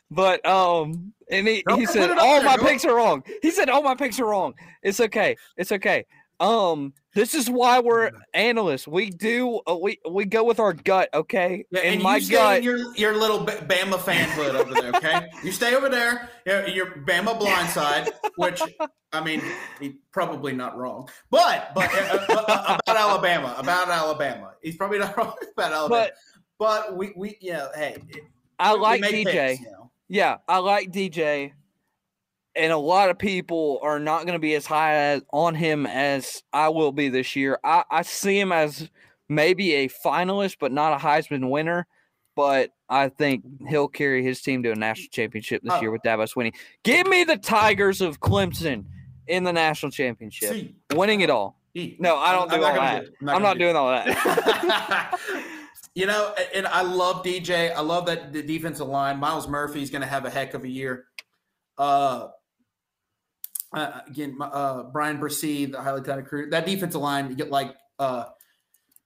But um and he, he said all there, my go. picks are wrong. He said all my picks are wrong. It's okay. It's okay. Um this is why we're analysts. We do uh, we we go with our gut, okay? Yeah, and, and my you stay gut in your your little B- Bama fanhood over there, okay? you stay over there. Your, your Bama blindside, which I mean, he's probably not wrong, but but uh, uh, about Alabama, about Alabama, he's probably not [LAUGHS] wrong about Alabama. But- But, we we yeah, hey, it- I like DJ. picks, you know. Yeah, I like DJ, and a lot of people are not going to be as high as, on him as I will be this year. I, I see him as maybe a finalist, but not a Heisman winner. But I think he'll carry his team to a national championship this Oh. year with Davos winning. Give me the Tigers of Clemson in the national championship, See, winning it all. E. No, I don't I'm do not all that. do. I'm gonna not do doing all that. [LAUGHS] you know, and- and I love DJ. I love that the defensive line. Myles Murphy is going to have a heck of a year. Uh, uh, again, uh, Bryan Bresee, the highly talented crew. That defensive line, you get like uh,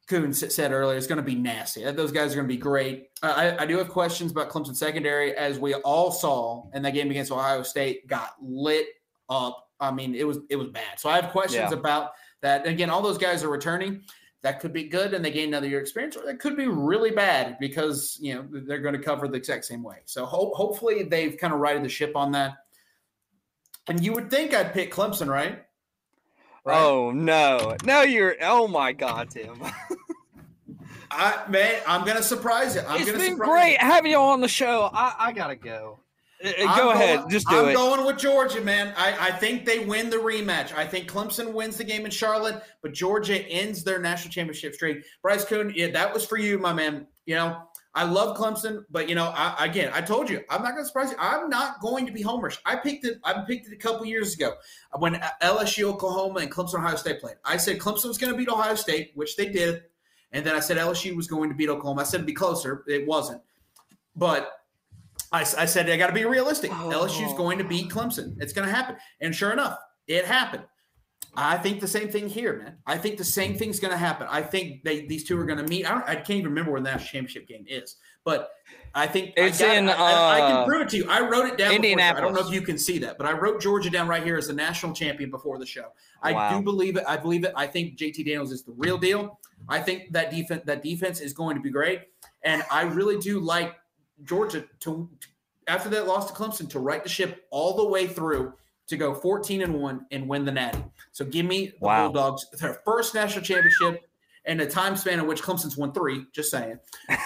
Koon said earlier, is going to be nasty. Those guys are going to be great. Uh, I, I do have questions about Clemson secondary, as we all saw in that game against Ohio State, got lit up. I mean, it was it was bad. So I have questions Yeah. about that. Again, all those guys are returning. That could be good, and they gain another year experience, or that could be really bad because you know they're going to cover the exact same way. So ho- hopefully they've kind of righted the ship on that. And you would think I'd pick Clemson, right? Right? Oh no, no, you're. Oh my God, Tim. [LAUGHS] I man, I'm gonna surprise you. I'm it's been great you. having you on the show. I, I gotta go. Uh, uh, I'm Go ahead, just do it. I'm going with Georgia, man. I, I think they win the rematch. I think Clemson wins the game in Charlotte, but Georgia ends their national championship streak. Bryce Koon, yeah, that was for you, my man. You know, I love Clemson, but you know, I, again, I told you, I'm not going to surprise you. I'm not going to be homerish. I picked it. I picked it a couple years ago when LSU, Oklahoma, and Clemson, Ohio State played. I said Clemson was going to beat Ohio State, which they did, and then I said LSU was going to beat Oklahoma. I said it'd be closer. It wasn't, but I, I said I got to be realistic. LSU's Oh. going to beat Clemson. It's going to happen, and sure enough, it happened. I think the same thing here, man. I think the same thing's going to happen. I think they these two are going to meet. I, don't, I can't even remember where the national championship game is, but I think It's I it. in, I, I- I can uh, prove it to you. I wrote it down. before. I don't know if you can see that, but I wrote Georgia down right here as the national champion before the show. I Wow. do believe it. I believe it. I think JT Daniels is the real deal. I think that defense that defense is going to be great, and I really do like Georgia to after that loss to Clemson to right the ship all the way through to go 14 and 1 and win the natty. So give me the Wow. Bulldogs their first national championship in a time span in which Clemson's won three, just saying.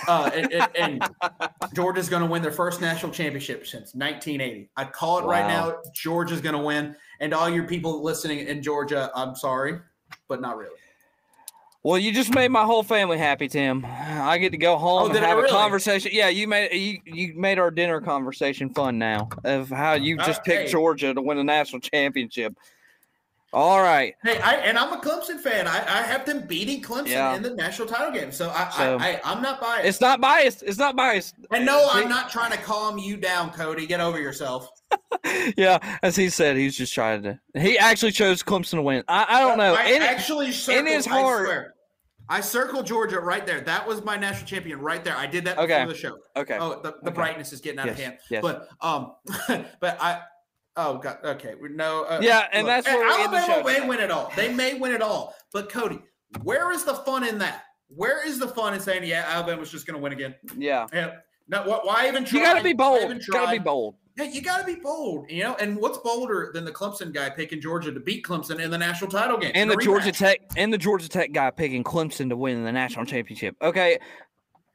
Uh, and, and, and [LAUGHS] Georgia's going to win their first national championship since 1980. I call it right now. Georgia's going to win. And all your people listening in Georgia, I'm sorry, but not really. Well, you just made my whole family happy, Tim. I get to go home Oh, and have a conversation. Yeah, you made you you made our dinner conversation fun now of how you just Uh, picked hey. Georgia to win the national championship. All right. Hey, I, and I'm a Clemson fan. I, I have them beating Clemson Yeah. in the national title game. So, I, So- I, I, I'm not biased. It's not biased. It's not biased. and no, I'm not trying to calm you down, Cody. Get over yourself. [LAUGHS] Yeah, as he said, he's just trying to. He actually chose Clemson to win. I, I don't know. I In- actually circled, his I swear. I circled Georgia right there. That was my national champion right there. I did that before Okay. the show. okay. Oh, the, the Okay. brightness is getting out of hand. yes. But um, [LAUGHS] but I. Oh God. Okay. we- No. Uh, Yeah, and look, that's we Alabama may win it all. They may win it all. But Cody, where is the fun in that? Where is the fun in saying, yeah, Alabama's just going to win again? Yeah. Yeah. No. Why, even try? You got to be bold. You got to be bold. Yeah, you got to be bold. You know, and what's bolder than the Clemson guy picking Georgia to beat Clemson in the national title game And the Georgia? Tech and the Georgia Tech guy picking Clemson to win the national championship. Okay,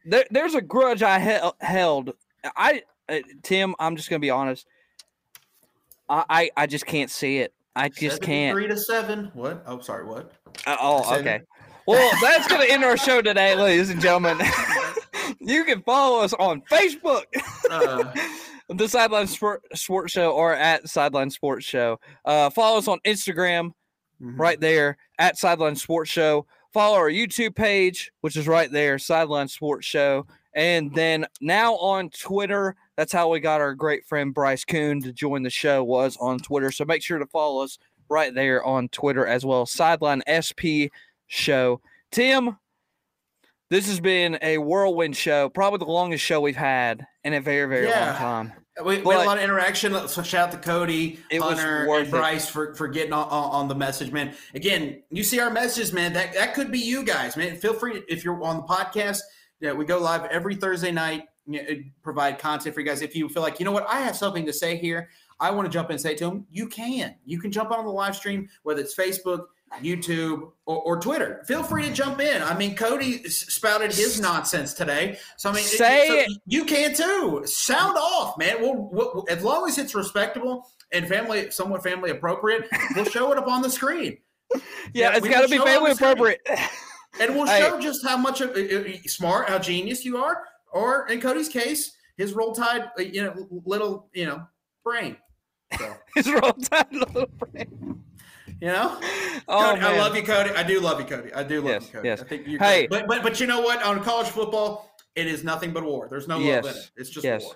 there, there's a grudge I hel- held. I uh, Tim, I'm just gonna be honest. I, I I just can't see it. I just can't. Three to seven. What? Oh, sorry. What? Uh, oh, Seven. okay. Well, that's gonna end our show today, [LAUGHS] ladies and gentlemen. [LAUGHS] you can follow us on Facebook. Uh, [LAUGHS] the Sideline Sport, Sports Show or at Sideline Sports Show. Uh, follow us on Instagram mhm. right there at Sideline Sports Show. Follow our YouTube page, which is right there, Sideline Sports Show. And then now on Twitter, that's how we got our great friend Bryce Koon to join the show was on Twitter. So make sure to follow us right there on Twitter as well. Sideline SP Show. Tim, this has been a whirlwind show, probably the longest show we've had in a very, very long time. We, we had a lot of interaction. So shout out to Cody, Hunter, and it. Bryce for, for getting on, on, on the message, man. Again, you see our messages, man. That that could be you guys, man. Feel free if you're on the podcast. Yeah, we go live every Thursday night. Provide content for you guys. If you feel like you know what, I have something to say here. I want to jump in and say to them, you can. You can jump on the live stream, whether it's Facebook, YouTube, or, or, Twitter. Feel free to jump in. I mean, Cody spouted his nonsense today, so I mean, say it, so you can too. Sound off, man. We'll, we'll, as long as it's respectable and family, somewhat family appropriate, we'll show it up on the screen. [LAUGHS] Yeah, yeah it's got to be family appropriate. [LAUGHS] and we'll show hey. just how much of, uh, uh, smart, how genius you are, or in Cody's case, his roll tide, uh, you know, little, you know, brain. So. [LAUGHS] his roll tide little brain. You know, oh, Cody, I love you, Cody. I do love you, Cody. I do love yes, you, Cody. Yes. I think you. Hey, but but but you know what? On college football, it is nothing but war. There's no yes, love in it. It's just yes. war.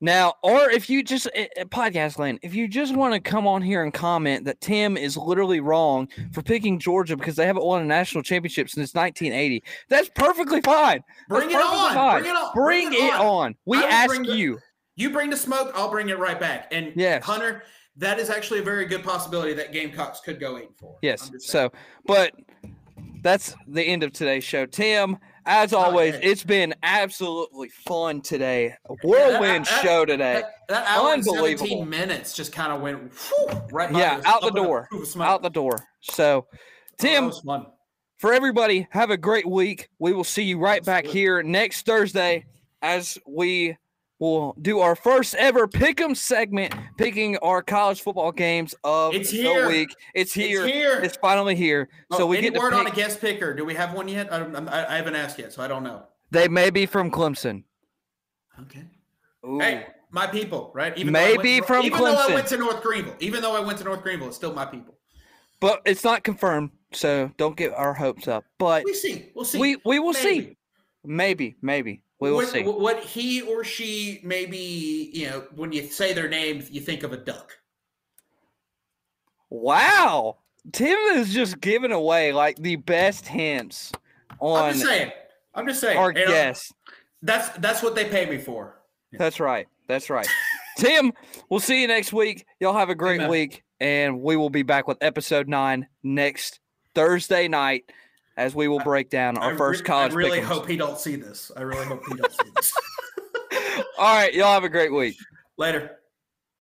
Now, or if you just uh, podcast land, if you just want to come on here and comment that Tim is literally wrong for picking Georgia because they haven't won a national championship since 1980, that's perfectly fine. Bring, it on. Bring it on. Bring, bring it, on. on. We ask you. The, you bring the smoke, I'll bring it right back. And yes. Hunter, that is actually a very good possibility that Gamecocks could go eight four. Yes. So, but that's the end of today's show. Tim, as oh, always, it's been absolutely fun today. A whirlwind yeah, show today. That, that hour Unbelievable. 17 minutes just kind of went whew, right Yeah, out the door. Out the door. So, oh, Tim, oh, for everybody, have a great week. We will see you right back here next Thursday as we we'll do our first ever pick 'em segment, picking our college football games of it's the week. It's here. It's here. It's finally here. Oh, so we any get word pick. on a guest picker. Do we have one yet? I, I, I, haven't asked yet, so I don't know. They may be from Clemson. Okay. Ooh. Hey, my people, right? Even maybe to, from even Clemson. though I went to North Greenville, even though I went to North Greenville, it's still my people. But it's not confirmed, so don't get our hopes up. But we see. We'll see. We we will maybe. see. Maybe, maybe. We will what, see. What he or she maybe, you know, when you say their names, you think of a duck. Wow. Tim is just giving away like the best hints on I'm just saying. I'm just saying. Our uh, guests. That's that's what they pay me for. That's right. That's right. [LAUGHS] Tim, we'll see you next week. Y'all have a great Amen. week, and we will be back with episode nine next Thursday night as we will break down our I first re- college. I really pick'ems. hope he don't see this. I really hope he don't see this. [LAUGHS] All right, y'all have a great week. Later.